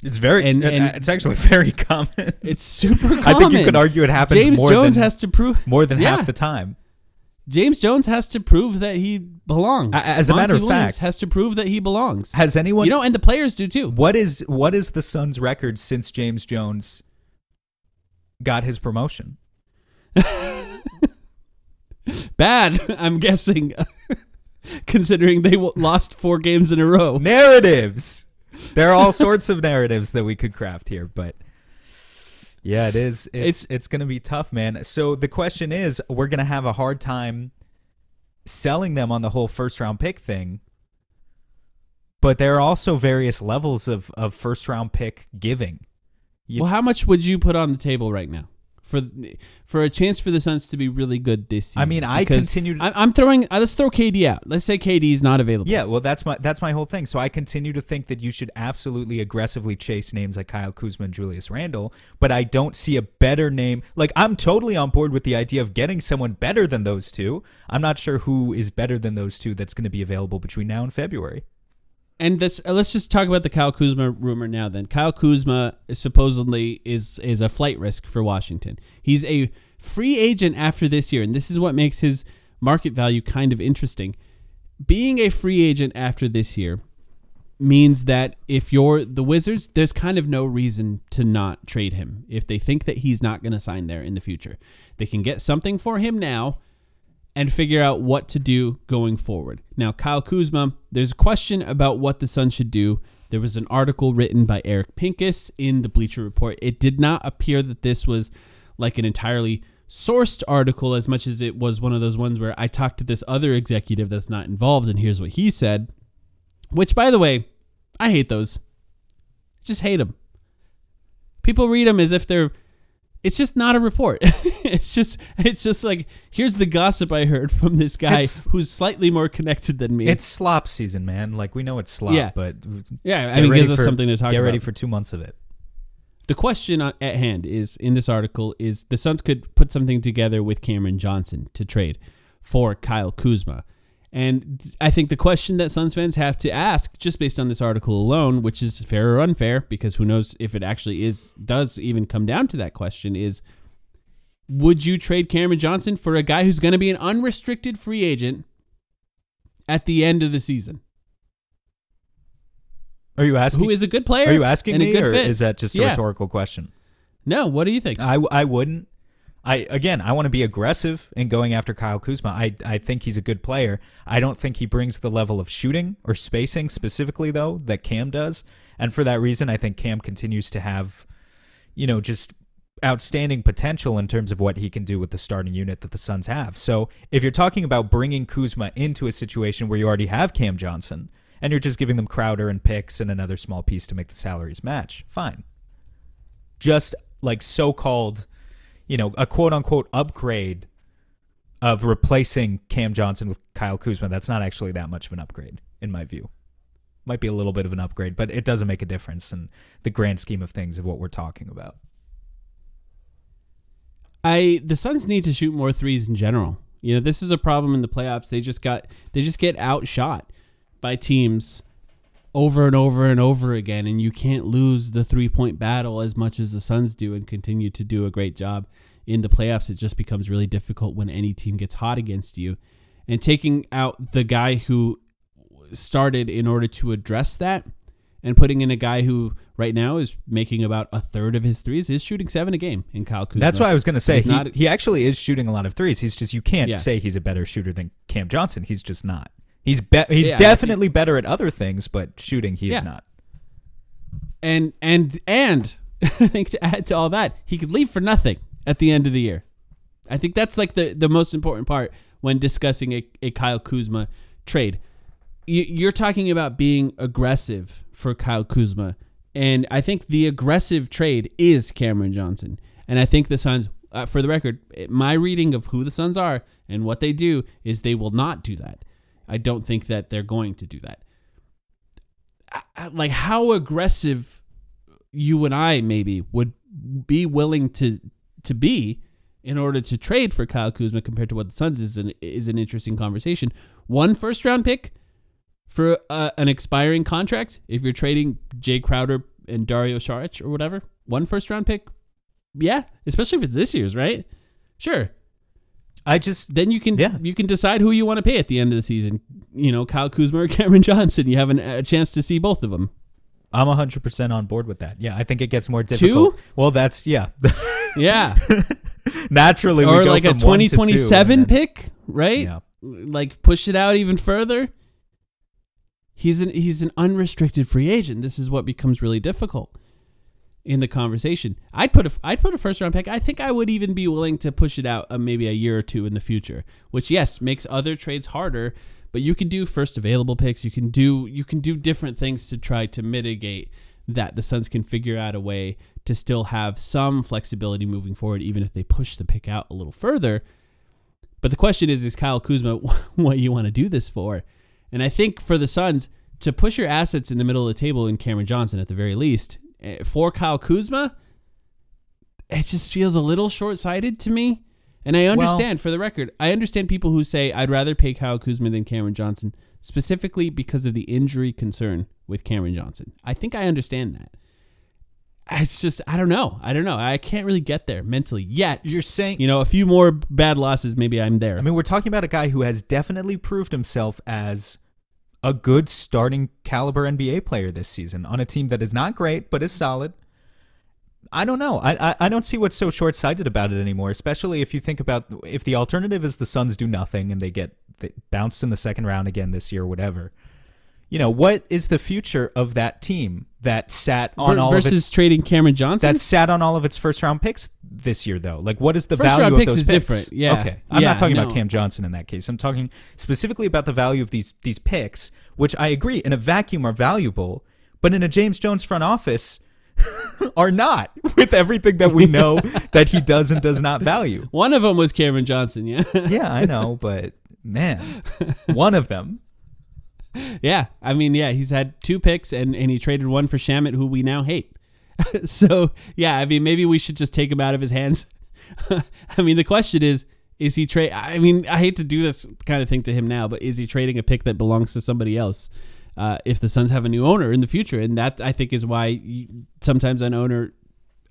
It's very And- and, it's actually [laughs] very common. It's [laughs] super common. I think you could argue it happens James more Jones than has to prove more than Yeah. half the time. James Jones has to prove that he belongs. As a matter of Williams fact- has to prove that he belongs. Has anyone you know, and the players do too. what is what is the Suns' record since James Jones got his promotion? [laughs] Bad, I'm guessing, [laughs] considering they w- lost four games in a row. narratives. There are all [laughs] sorts of narratives that we could craft here, but yeah, it is. It's it's, going to be tough, man. So the question is, we're going to have a hard time selling them on the whole first round pick thing. But there are also various levels of of first round pick giving. You- Well, how much would you put on the table right now for for a chance for the Suns to be really good this season? I mean, I continue to- I, I'm throwing. Uh, let's throw KD out. Let's say KD is not available. Yeah, well, that's my that's my whole thing. So I continue to think that you should absolutely aggressively chase names like Kyle Kuzma and Julius Randle, but I don't see a better name. Like I'm totally on board with the idea of getting someone better than those two. I'm not sure who is better than those two that's going to be available between now and February. And this, uh, let's just talk about the Kyle Kuzma rumor now. Then Kyle Kuzma supposedly is is a flight risk for Washington. He's a free agent after this year, and this is what makes his market value kind of interesting. Being a free agent after this year means that if you're the Wizards, there's kind of no reason to not trade him. If they think that he's not going to sign there in the future, they can get something for him now and figure out what to do going forward. Now, Kyle Kuzma, there's a question about what the Suns should do. There was an article written by Eric Pincus in the Bleacher Report. It did not appear that this was like an entirely sourced article as much as it was one of those ones where I talked to this other executive that's not involved and here's what he said. Which, by the way, I hate those. Just hate them. People read them as if they're it's just not a report. [laughs] it's just it's just like here's the gossip I heard from this guy It's- who's slightly more connected than me. It's slop season, man. Like we know it's slop, Yeah. but yeah, I mean, gives us something to talk about. Get about. ready for two months of it. the question at hand is in this article is the Suns could put something together with Cameron Johnson to trade for Kyle Kuzma. And I think the question that Suns fans have to ask, just based on this article alone, which is fair or unfair, because who knows if it actually is does even come down to that question, is would you trade Cameron Johnson for a guy who's going to be an unrestricted free agent at the end of the season? Are you asking? Who is a good player? Are you asking me, good or fit? is that just a Yeah. rhetorical question? No, what do you think? I, I wouldn't. I again, I want to be aggressive in going after Kyle Kuzma. I I think he's a good player. I don't think he brings the level of shooting or spacing specifically though that Cam does. And for that reason, I think Cam continues to have, you know, just outstanding potential in terms of what he can do with the starting unit that the Suns have. So if you're talking about bringing Kuzma into a situation where you already have Cam Johnson and you're just giving them Crowder and picks and another small piece to make the salaries match, fine. Just like so-called you know, a quote unquote upgrade of replacing Cam Johnson with Kyle Kuzma, that's not actually that much of an upgrade, in my view. Might be a little bit of an upgrade, but it doesn't make a difference in the grand scheme of things of what we're talking about. I the Suns need to shoot more threes in general. You know, this is a problem in the playoffs. They just got they just get outshot by teams over and over and over again, and you can't lose the three point battle as much as the Suns do and continue to do a great job in the playoffs. It just becomes really difficult when any team gets hot against you. And taking out the guy who started in order to address that and putting in a guy who right now is making about a third of his threes is shooting seven a game in Kyle Kuzma. That's what I was going to say. He's He, not- he actually is shooting a lot of threes. He's just you can't Yeah. say he's a better shooter than Cam Johnson. He's just not. He's be- he's Yeah, definitely better at other things, but shooting he Yeah. is not. and and and [laughs] I think to add to all that, he could leave for nothing at the end of the year. I think that's like the the most important part when discussing a, a Kyle Kuzma trade. You, you're talking about being aggressive for Kyle Kuzma, and I think the aggressive trade is Cameron Johnson. And I think the Suns, uh, for the record, my reading of who the Suns are and what they do is they will not do that. I don't think that they're going to do that. Like how aggressive you and I maybe would be willing to to be in order to trade for Kyle Kuzma compared to what the Suns is an is an interesting conversation. One first round pick for uh, an expiring contract. If you're trading Jae Crowder and Dario Saric or whatever, one first round pick, yeah, especially if it's this year's, right? Sure. I just then you can Yeah. you can decide who you want to pay at the end of the season. You know, Kyle Kuzma or [laughs] Cameron Johnson. You have an, a chance to see both of them. I'm 100% on board with that. Yeah, I think it gets more difficult. Well, that's yeah. [laughs] Yeah, [laughs] Naturally, we or go like a from one to two, 2027 then- pick, right? Yeah. Like push it out even further. He's an he's an unrestricted free agent. This is what becomes really difficult in the conversation. I'd put a I'd put a first round pick. I think I would even be willing to push it out uh, maybe a year or two in the future, which yes makes other trades harder. But you can do first available picks. You can do you can do different things to try to mitigate that. The Suns can figure out a way to still have some flexibility moving forward, even if they push the pick out a little further. But the question is, is Kyle Kuzma [laughs] what you want to do this for? And I think for the Suns to push your assets in the middle of the table in Cameron Johnson at the very least Eh, for Kyle Kuzma, it just feels a little short sighted to me. And I understand, for the record, I understand people who say I'd rather pay Kyle Kuzma than Cameron Johnson, specifically because of the injury concern with Cameron Johnson. I think I understand that. It's just I don't know. I don't know. I can't really get there mentally yet. You're saying you know, a few more bad losses, maybe I'm there. I mean, we're talking about a guy who has definitely proved himself as a good starting caliber NBA player this season on a team that is not great but is solid. I don't know. I, I I don't see what's so short sighted about it anymore. Especially if you think about if the alternative is the Suns do nothing and they get they bounced in the second round again this year, or whatever. You know what is the future of that team that sat on Ver- all versus of its trading Cameron Johnson. that sat on all of its first round picks this year though? Like what is the First value round of picks those is picks? different. Yeah. Okay. I'm Yeah, not talking no. about Cam Johnson in that case. I'm talking specifically about the value of these these picks, which I agree in a vacuum are valuable, but in a James Jones front office [laughs] are not with everything that we know [laughs] that he does and does not value. One of them was Cameron Johnson. Yeah. [laughs] Yeah, I know, but man, one of them. yeah. I mean, yeah, he's had two picks and, and he traded one for Shamet, who we now hate. [laughs] so, yeah, I mean, maybe we should just take him out of his hands. [laughs] I mean, the question is, is he trade? I mean, I hate to do this kind of thing to him now, but is he trading a pick that belongs to somebody else? Uh, if the Suns have a new owner in the future, and that I think is why you, sometimes an owner,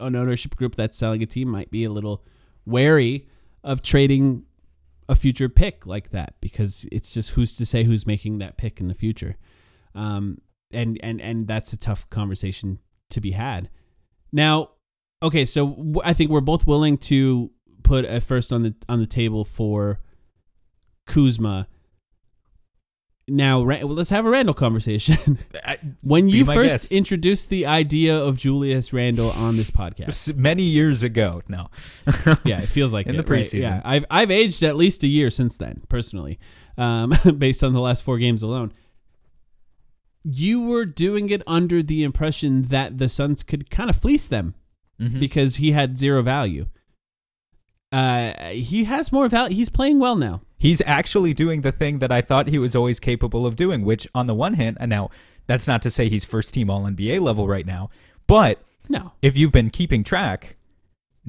an ownership group that's selling a team might be a little wary of trading a future pick like that because it's just who's to say who's making that pick in the future, um, and and and that's a tough conversation to be had. Now, okay, so I think we're both willing to put a first on the on the table for Kuzma. Now, well, let's have a Randle conversation. [laughs] when you first guest. introduced the idea of Julius Randle on this podcast, Many years ago. No. [laughs] yeah, it feels like In it, the right? preseason. Yeah, I've I've aged at least a year since then, personally, um, [laughs] based on the last four games alone. You were doing it under the impression that the Suns could kind of fleece them Mhm. because he had zero value. Uh, he has more value. He's playing well now. He's actually doing the thing that I thought he was always capable of doing, which on the one hand, and now that's not to say he's first team all NBA level right now, but No, if you've been keeping track,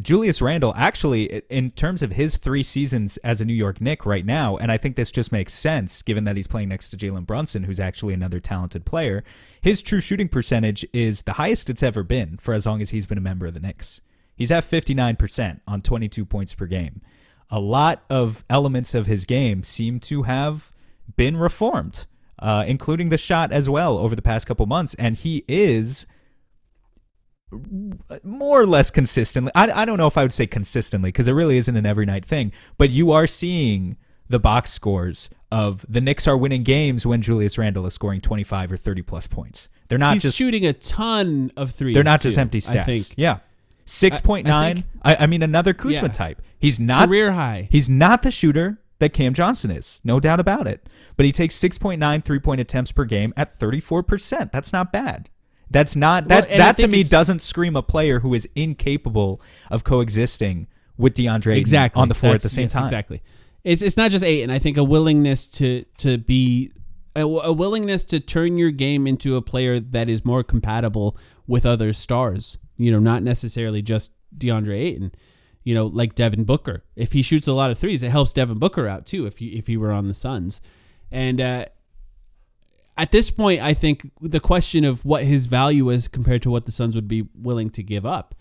Julius Randle actually, in terms of his three seasons as a New York Knick right now, and I think this just makes sense given that he's playing next to Jalen Brunson, who's actually another talented player, his true shooting percentage is the highest it's ever been for as long as he's been a member of the Knicks. He's at 59% on 22 points per game. A lot of elements of his game seem to have been reformed, uh, including the shot as well over the past couple months, and he is more or less consistently. I, I don't know if I would say consistently because it really isn't an every night thing, but you are seeing the box scores of the Knicks are winning games when Julius Randle is scoring 25 or 30 plus points. They're not he's just shooting a ton of threes. they're not just too, empty stats. I think Yeah. 6.9. I, think- I, mean another Kuzma Yeah. type. He's not career high. He's not the shooter that Cam Johnson is, no doubt about it. But he takes 6.9 three point attempts per game at 34%. That's not bad. That's not that I that to me doesn't scream a player who is incapable of coexisting with DeAndre exactly on the floor at the same yes, time. Exactly. It's it's not just eight, and I think a willingness to to be a, a willingness to turn your game into a player that is more compatible with other stars. You know, not necessarily just DeAndre Ayton. You know, like Devin Booker. If he shoots a lot of threes, it helps Devin Booker out too. If he if he were on the Suns, and uh, at this point, I think the question of what his value is compared to what the Suns would be willing to give up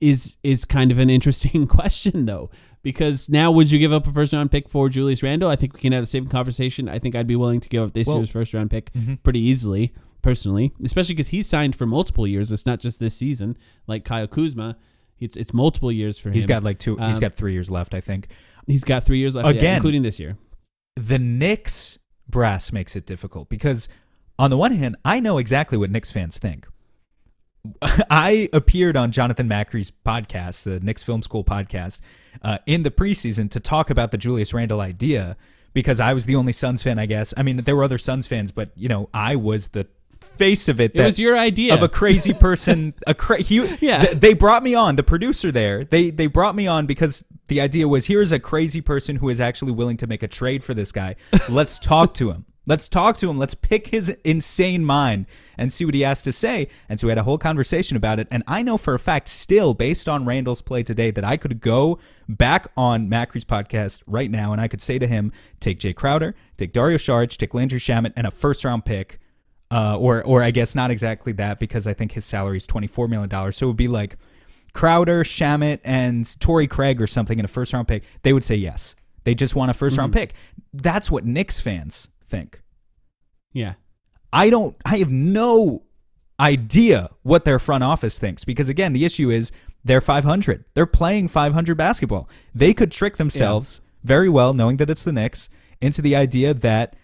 is is kind of an [laughs] interesting question though because now would you give up a first round pick for Julius Randle? I think we can have the same conversation. I think I'd be willing to give up this Well- year's first round pick Mhm. pretty easily, personally, especially because he's signed for multiple years. It's not just this season, like Kyle Kuzma. It's it's multiple years for him. He's got like two. he's Um, got three years left, I think. he's got three years left, yeah, Again. including this year. the Knicks brass makes it difficult because on the one hand, I know exactly what Knicks fans think. [laughs] I appeared on Jonathan Macri's podcast, the Knicks Film School podcast, uh, in the preseason to talk about the Julius Randle idea because I was the only Suns fan, I guess. I mean, there were other Suns fans, but you know, I was the face of it. It was your idea of a crazy person. a cra- he, [laughs] Yeah. th- they brought me on. The producer there, they they brought me on because the idea was here's a crazy person who is actually willing to make a trade for this guy. Let's [laughs] talk to him. Let's talk to him. Let's pick his insane mind and see what he has to say. And so we had a whole conversation about it. And I know for a fact, still based on Randle's play today, that I could go back on Macri's podcast right now and I could say to him, take Jae Crowder, take Dario Saric, take Landry Shamet, and a first round pick uh, or or I guess not exactly that because I think his salary is twenty four million dollars. So it would be like Crowder, Shamet, and Torrey Craig or something in a first round pick. They would say yes. They just want a 1st round mm-hmm. pick. That's what Knicks fans think. yeah. I don't. I have no idea what their front office thinks because again, the issue is they're 500. They're playing 500 basketball. They could trick themselves very well, knowing that it's the Knicks, into the idea that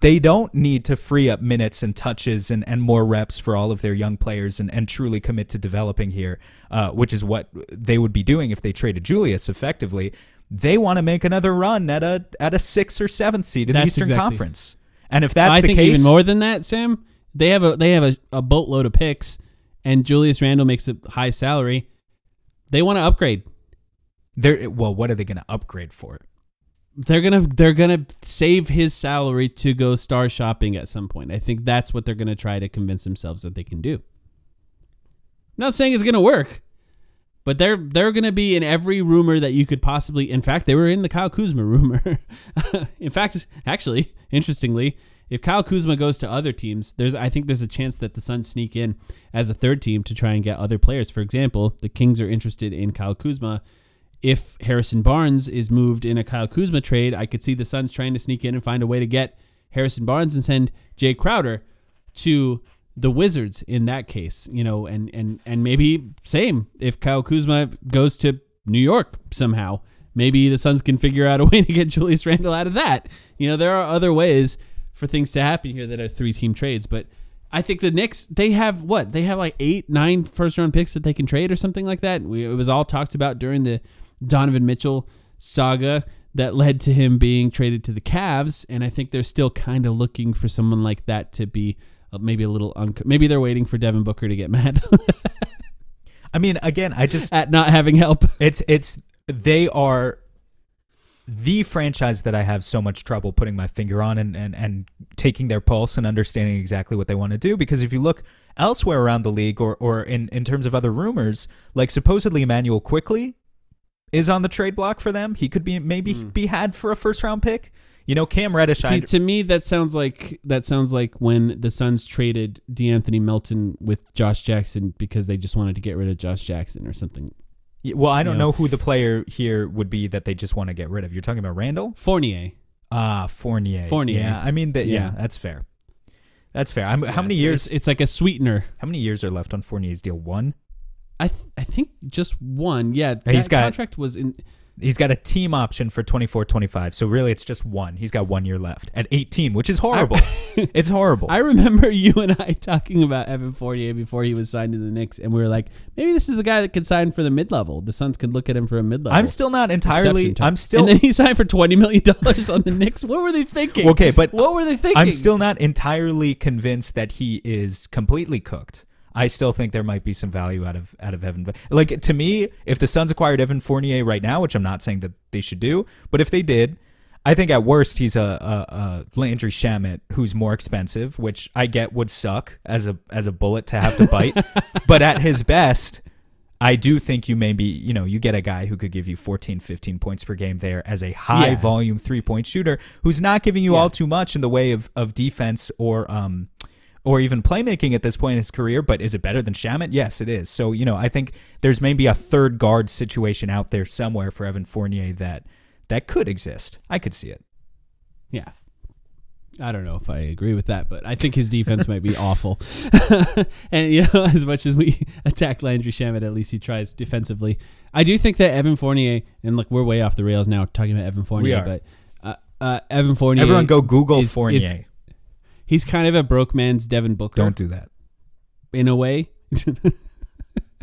they don't need to free up minutes and touches and, and more reps for all of their young players and, and truly commit to developing here, uh, which is what they would be doing if they traded Julius effectively. They want to make another run at a at a six or seventh seed in the Eastern exactly- Conference. And if that's I the think case, even more than that, Sam. They have a they have a, a boatload of picks, and Julius Randle makes a high salary. They want to upgrade. They're well. What are they going to upgrade for? They're gonna they're gonna save his salary to go star shopping at some point. I think that's what they're gonna try to convince themselves that they can do. I'm not saying it's gonna work, but they're they're gonna be in every rumor that you could possibly. In fact, they were in the Kyle Kuzma [laughs] rumor. in fact, actually, interestingly, if Kyle Kuzma goes to other teams, there's I think there's a chance that the Suns sneak in as a third team to try and get other players. For example, the Kings are interested in Kyle Kuzma. If Harrison Barnes is moved in a Kyle Kuzma trade, I could see the Suns trying to sneak in and find a way to get Harrison Barnes and send Jae Crowder to the Wizards in that case, you know, and and and maybe same if Kyle Kuzma goes to New York somehow, maybe the Suns can figure out a [laughs] way to get Julius Randle out of that. You know, there are other ways for things to happen here that are three team trades, but I think the Knicks they have what they have like eight, nine first round picks that they can trade or something like that. We, it was all talked about during the Donovan Mitchell saga that led to him being traded to the Cavs, and I think they're still kind of looking for someone like that to be uh, maybe a little un- maybe they're waiting for Devin Booker to get mad I mean, again, I just [laughs] at not having help. it's it's they are the franchise that I have so much trouble putting my finger on and, and, and taking their pulse and understanding exactly what they want to do. Because if you look elsewhere around the league or, or in, in terms of other rumors, like supposedly Immanuel Quickley is on the trade block for them. He could be maybe be had for a first round pick. You know, Cam Reddish. See, I, to me, that sounds like that sounds like when the Suns traded DeAnthony Melton with Josh Jackson because they just wanted to get rid of Josh Jackson or something. well, I don't you know know. who the player here would be that they just want to get rid of. You're talking about Randle? Fournier. Ah, Fournier. Fournier. Yeah, I mean, that, yeah, Yeah. that's fair. That's fair. I'm, how many so years? It's, it's like a sweetener. How many years are left on Fournier's deal? One. I th- I think just one. Yeah, that He's got- contract was in. He's got a team option for 24 25. So really, it's just one. He's got one year left at 18, which is horrible. [laughs] it's horrible. I remember [laughs] you and I talking about Evan Fournier before he was signed to the Knicks, and we were like, maybe this is a guy that could sign for the mid level. The Suns could look at him for a mid level. I'm still not entirely. I'm still. And then he [laughs] signed for twenty million dollars on the Knicks. What were they thinking? Okay, but what were they thinking? I'm still not entirely convinced that he is completely cooked. I still think there might be some value out of out of Evan. Like to me, if the Suns acquired Evan Fournier right now, which I'm not saying that they should do, but if they did, I think at worst he's a, a, a Landry Shamet who's more expensive, which I get would suck as a as a bullet to have to bite. [laughs] but at his best, I do think you maybe, you know, you get a guy who could give you 14, 15 points per game there as a high Yeah. volume three point shooter who's not giving you Yeah. all too much in the way of, of defense or um or even playmaking at this point in his career, but is it better than Shamet? Yes, it is. So, you know, I think there's maybe a third guard situation out there somewhere for Evan Fournier that that could exist. I could see it. Yeah. I don't know if I agree with that, but I think his defense might be [laughs] awful. [laughs] and you know, [laughs] as much as we attack Landry Shamet, at least he tries defensively. I do think that Evan Fournier, and look, we're way off the rails now talking about Evan Fournier, are. but uh, uh, Evan Fournier. Everyone go Google is- Fournier. is- he's kind of a broke man's Devin Booker Don't do that. in a way. [laughs]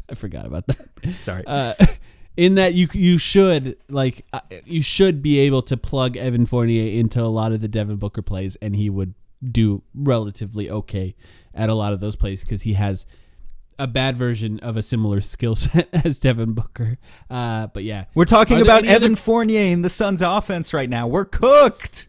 I forgot about that. Sorry. Uh, [laughs] in that you you should like uh, you should be able to plug Evan Fournier into a lot of the Devin Booker plays, and he would do relatively okay at a lot of those plays because he has a bad version of a similar [laughs] skill set as Devin Booker. Uh, but yeah, We're talking about any other- Evan Fournier in the Suns offense right now. We're cooked.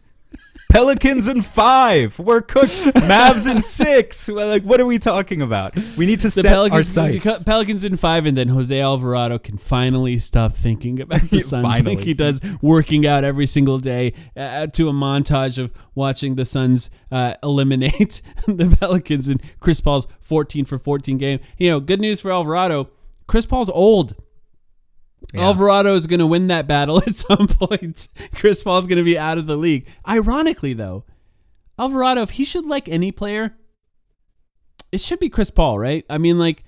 Pelicans in five. We're cooked. Mavs in six. Well, Like, what are we talking about? We need to set our Pelicans, the sights. Pelicans in five, and then Jose Alvarado can finally stop thinking about the [laughs] Suns like finally. he does, working out every single day uh, to a montage of watching the Suns uh, eliminate [laughs] the Pelicans and Chris Paul's 14 for 14 game. You know, good news for Alvarado. Chris Paul's old. Yeah. Alvarado is going to win that battle [laughs] at some point. Chris Paul's going to be out of the league. Ironically, though, Alvarado, if he should like any player, it should be Chris Paul, right? I mean, like,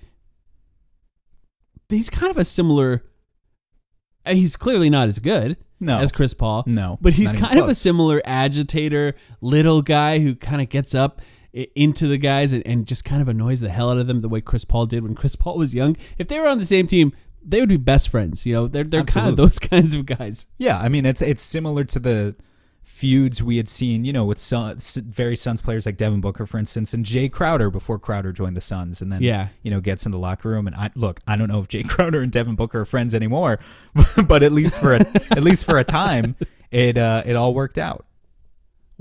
he's kind of a similar. uh, He's clearly not as good No. as Chris Paul. No, But he's kind of a similar agitator, little guy who kind of gets up into the guys and, and just kind of annoys the hell out of them the way Chris Paul did when Chris Paul was young. If they were on the same team, they would be best friends. You know, they're they're kind of those [laughs] kinds of guys. Yeah, I mean it's it's similar to the feuds we had seen, you know, with some very Suns players like Devin Booker, for instance, and Jae Crowder before Crowder joined the Suns, and then Yeah. you know gets in the locker room. And I look, I don't know if Jae [laughs] Crowder and Devin Booker are friends anymore, [laughs] but at least for a, at least for a time, it uh, it all worked out.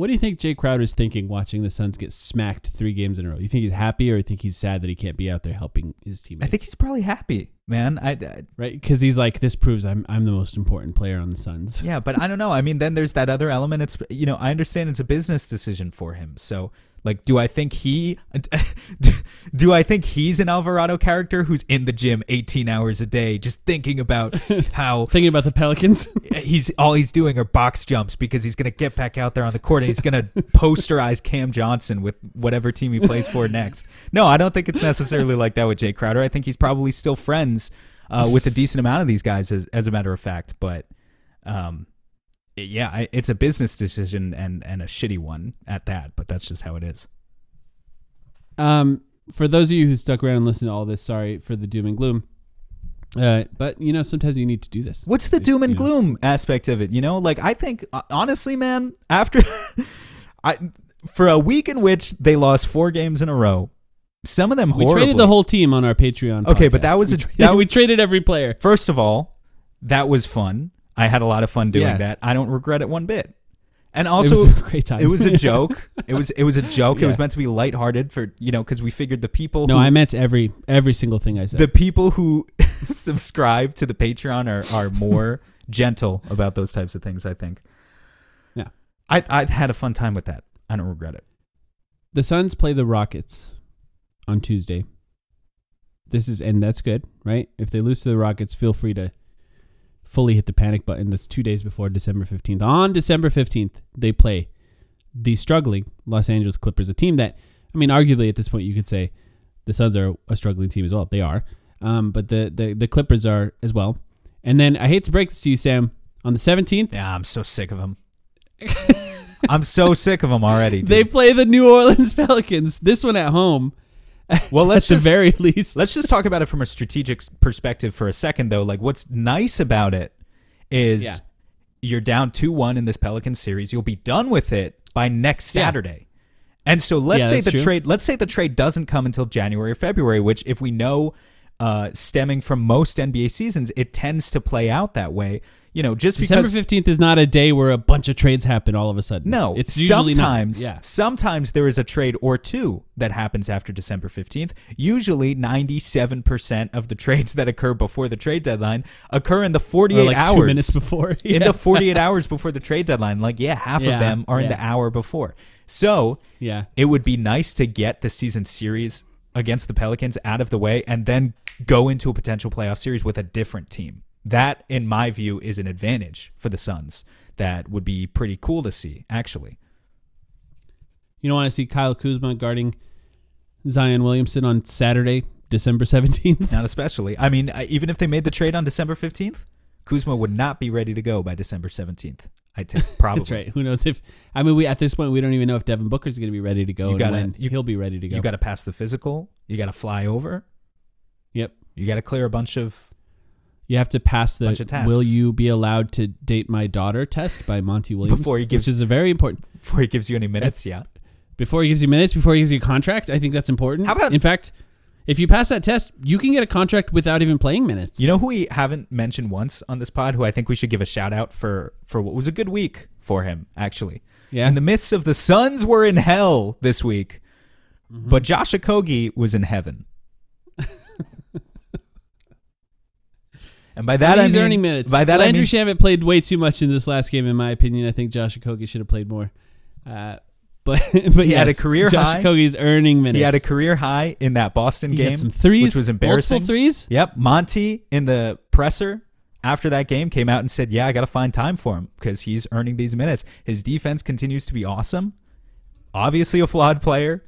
What do you think Jae Crowder is thinking watching the Suns get smacked three games in a row? You think he's happy or you think he's sad that he can't be out there helping his teammates? I think he's probably happy, man. I, I right because he's like this proves I'm I'm the most important player on the Suns. Yeah, but I don't know. I mean, then there's that other element. It's you know, I understand it's a business decision for him. So, like, do I think he, [laughs] do I think he's an Alvarado character who's in the gym 18 hours a day, just thinking about [laughs] how Thinking about the Pelicans. [laughs] he's all he's doing are box jumps because he's gonna get back out there on the court and he's gonna posterize Cam Johnson with whatever team he plays for next. No, I don't think it's necessarily like that with Jae Crowder. I think he's probably still friends uh, with a decent amount of these guys, as, as a matter of fact. But um, yeah, I, it's a business decision and and a shitty one at that. But that's just how it is. Um, for those of you who stuck around and listened to all this, sorry for the doom and gloom. Uh, but you know, sometimes you need to do this. What's the doom and you know. gloom aspect of it? You know, like I think uh, honestly, man, after [laughs] I for a week in which they lost four games in a row, some of them We traded the whole team on our Patreon. Okay, but that was we a- traded, that [laughs] we traded every player. First of all, that was fun. I had a lot of fun doing Yeah. that. I don't regret it one bit. And it also, was [laughs] a great time. it was a [laughs] joke. It was it was a joke. It was meant to be lighthearted for you know because we figured the people no, who, I meant every every single thing I said. the people who [laughs] subscribe to the Patreon are are more gentle about those types of things. I think. Yeah. I I had a fun time with that. I don't regret it. the Suns play the Rockets on Tuesday. This is and that's good, right? If they lose to the Rockets, feel free to fully hit the panic button. That's two days before December fifteenth. On December fifteenth, they play the struggling Los Angeles Clippers, a team that I mean, arguably at this point you could say the Suns are a struggling team as well. They are, um, but the, the the Clippers are as well. And then I hate to break this to you, Sam. On the seventeenth, Yeah, I'm so sick of them. [laughs] I'm so sick of them already. Dude. they play the New Orleans [laughs] Pelicans. This one at home. [laughs] well, let's at just the very least. Let's just talk about it from a strategic perspective for a second, though. Like, what's nice about it is Yeah. you're down 2 1 in this Pelican series. You'll be done with it by next Yeah. Saturday. And so let's Yeah, say the true. trade let's say the trade doesn't come until January or February, which if we know uh, stemming from most NBA seasons, it tends to play out that way. You know, just December because fifteenth is not a day where a bunch of trades happen all of a sudden. no, it's usually sometimes, not. Yeah, sometimes there is a trade or two that happens after December 15th. Usually 97% of the trades [laughs] that occur before the trade deadline occur in the 48 or like hours. two minutes before. [laughs] In the 48 [laughs] hours before the trade deadline. Like, yeah, half Yeah, of them are in the hour before. So Yeah. it would be nice to get the season series against the Pelicans out of the way and then go into a potential playoff series with a different team. That, in my view, is an advantage for the Suns. That would be pretty cool to see, actually. You don't want to see Kyle Kuzma guarding Zion Williamson on Saturday, December 17th. Not especially. I mean, even if they made the trade on December 15th, Kuzma would not be ready to go by December 17th. I think probably. That's right. Who knows if I mean we at this point we don't even know if Devin Booker's going to be ready to go You and gotta- when you- he'll be ready to go. You got to pass the physical. You got to fly over. yep. You got to clear a bunch of. You have to pass the "Will you be allowed to date my daughter?" test by Monty Williams, Before he gives- which is a very important. Before he gives you any minutes, yeah. Before he gives you minutes, before he gives you a contract, I think that's important. How about- in fact, if you pass that test, you can get a contract without even playing minutes. You know who we haven't mentioned once on this pod, who I think we should give a shout out for for what was a good week for him, actually. yeah, In the midst of the Suns were in hell this week, Mm-hmm. but Josh Okogie was in heaven. And by that I he's mean, earning minutes. By that I Landry mean, Shamet played way too much in this last game, in my opinion. I think Josh Okogie should have played more. Uh, [laughs] but but He had a career Josh high. Okogie's earning minutes. he had a career high in that Boston He game, had some threes, which was embarrassing. Multiple threes. Yep, Monty in the presser after that game came out and said, "Yeah, I got to find time for him because he's earning these minutes. His defense continues to be awesome. Obviously, a flawed player.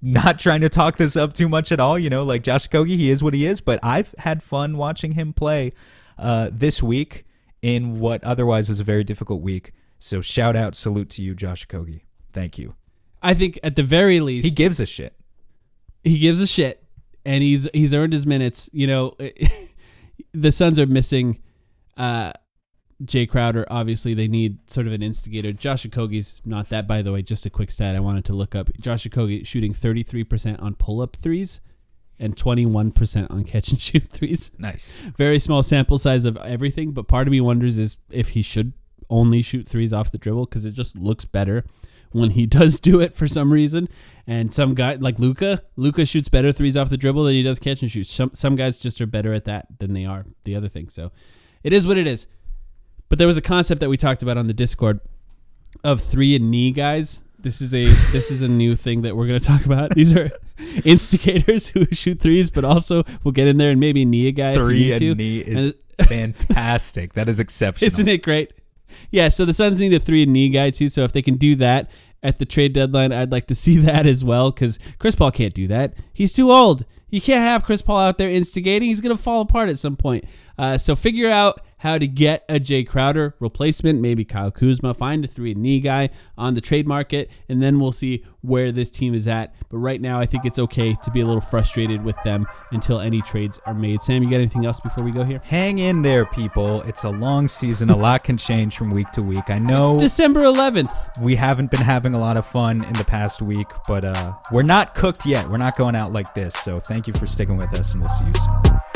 Not trying to talk this up too much at all. You know, like Josh Okogie, he is what he is. But I've had fun watching him play uh, this week in what otherwise was a very difficult week. So shout out, salute to you, Josh Okogie. Thank you. I think at the very least He gives a shit. he gives a shit and he's he's earned his minutes you know [laughs] the suns are missing uh Jae Crowder obviously they need sort of an instigator josh Okogie's not that by the way just a quick stat i wanted to look up josh Okogie shooting 33% on pull-up threes and 21% on catch and shoot threes. Nice. very small sample size of everything but part of me wonders is if he should only shoot threes off the dribble because it just looks better when he [laughs] does do it for some reason. And some guy like Luka Luka shoots better threes off the dribble than he does catch and shoot. Some some guys just are better at that than they are the other thing. So it is what it is. But there was a concept that we talked about on the discord of three and knee guys. This is a this is a new thing that we're going to talk about. These are [laughs] instigators who shoot threes but also will get in there and maybe knee a guy if you Three need and to. knee is And- [laughs] fantastic. That is exceptional. Isn't it great? Yeah, so the Suns need a three and knee guy too. So if they can do that at the trade deadline, I'd like to see [laughs] that as well because Chris Paul can't do that. He's too old. You can't have Chris Paul out there instigating. He's going to fall apart at some point. Uh, so figure out how to get a Jae Crowder replacement, maybe Kyle Kuzma. Find a three and knee guy on the trade market, and then we'll see where this team is at. But right now, I think it's okay to be a little frustrated with them until any trades are made. Sam, you got anything else before we go here? Hang in there, people. It's a long season. A lot can change from week to week. I know It's December 11th. we haven't been having a lot of fun in the past week, but uh, we're not cooked yet. We're not going out like this. So thank you for sticking with us, and we'll see you soon.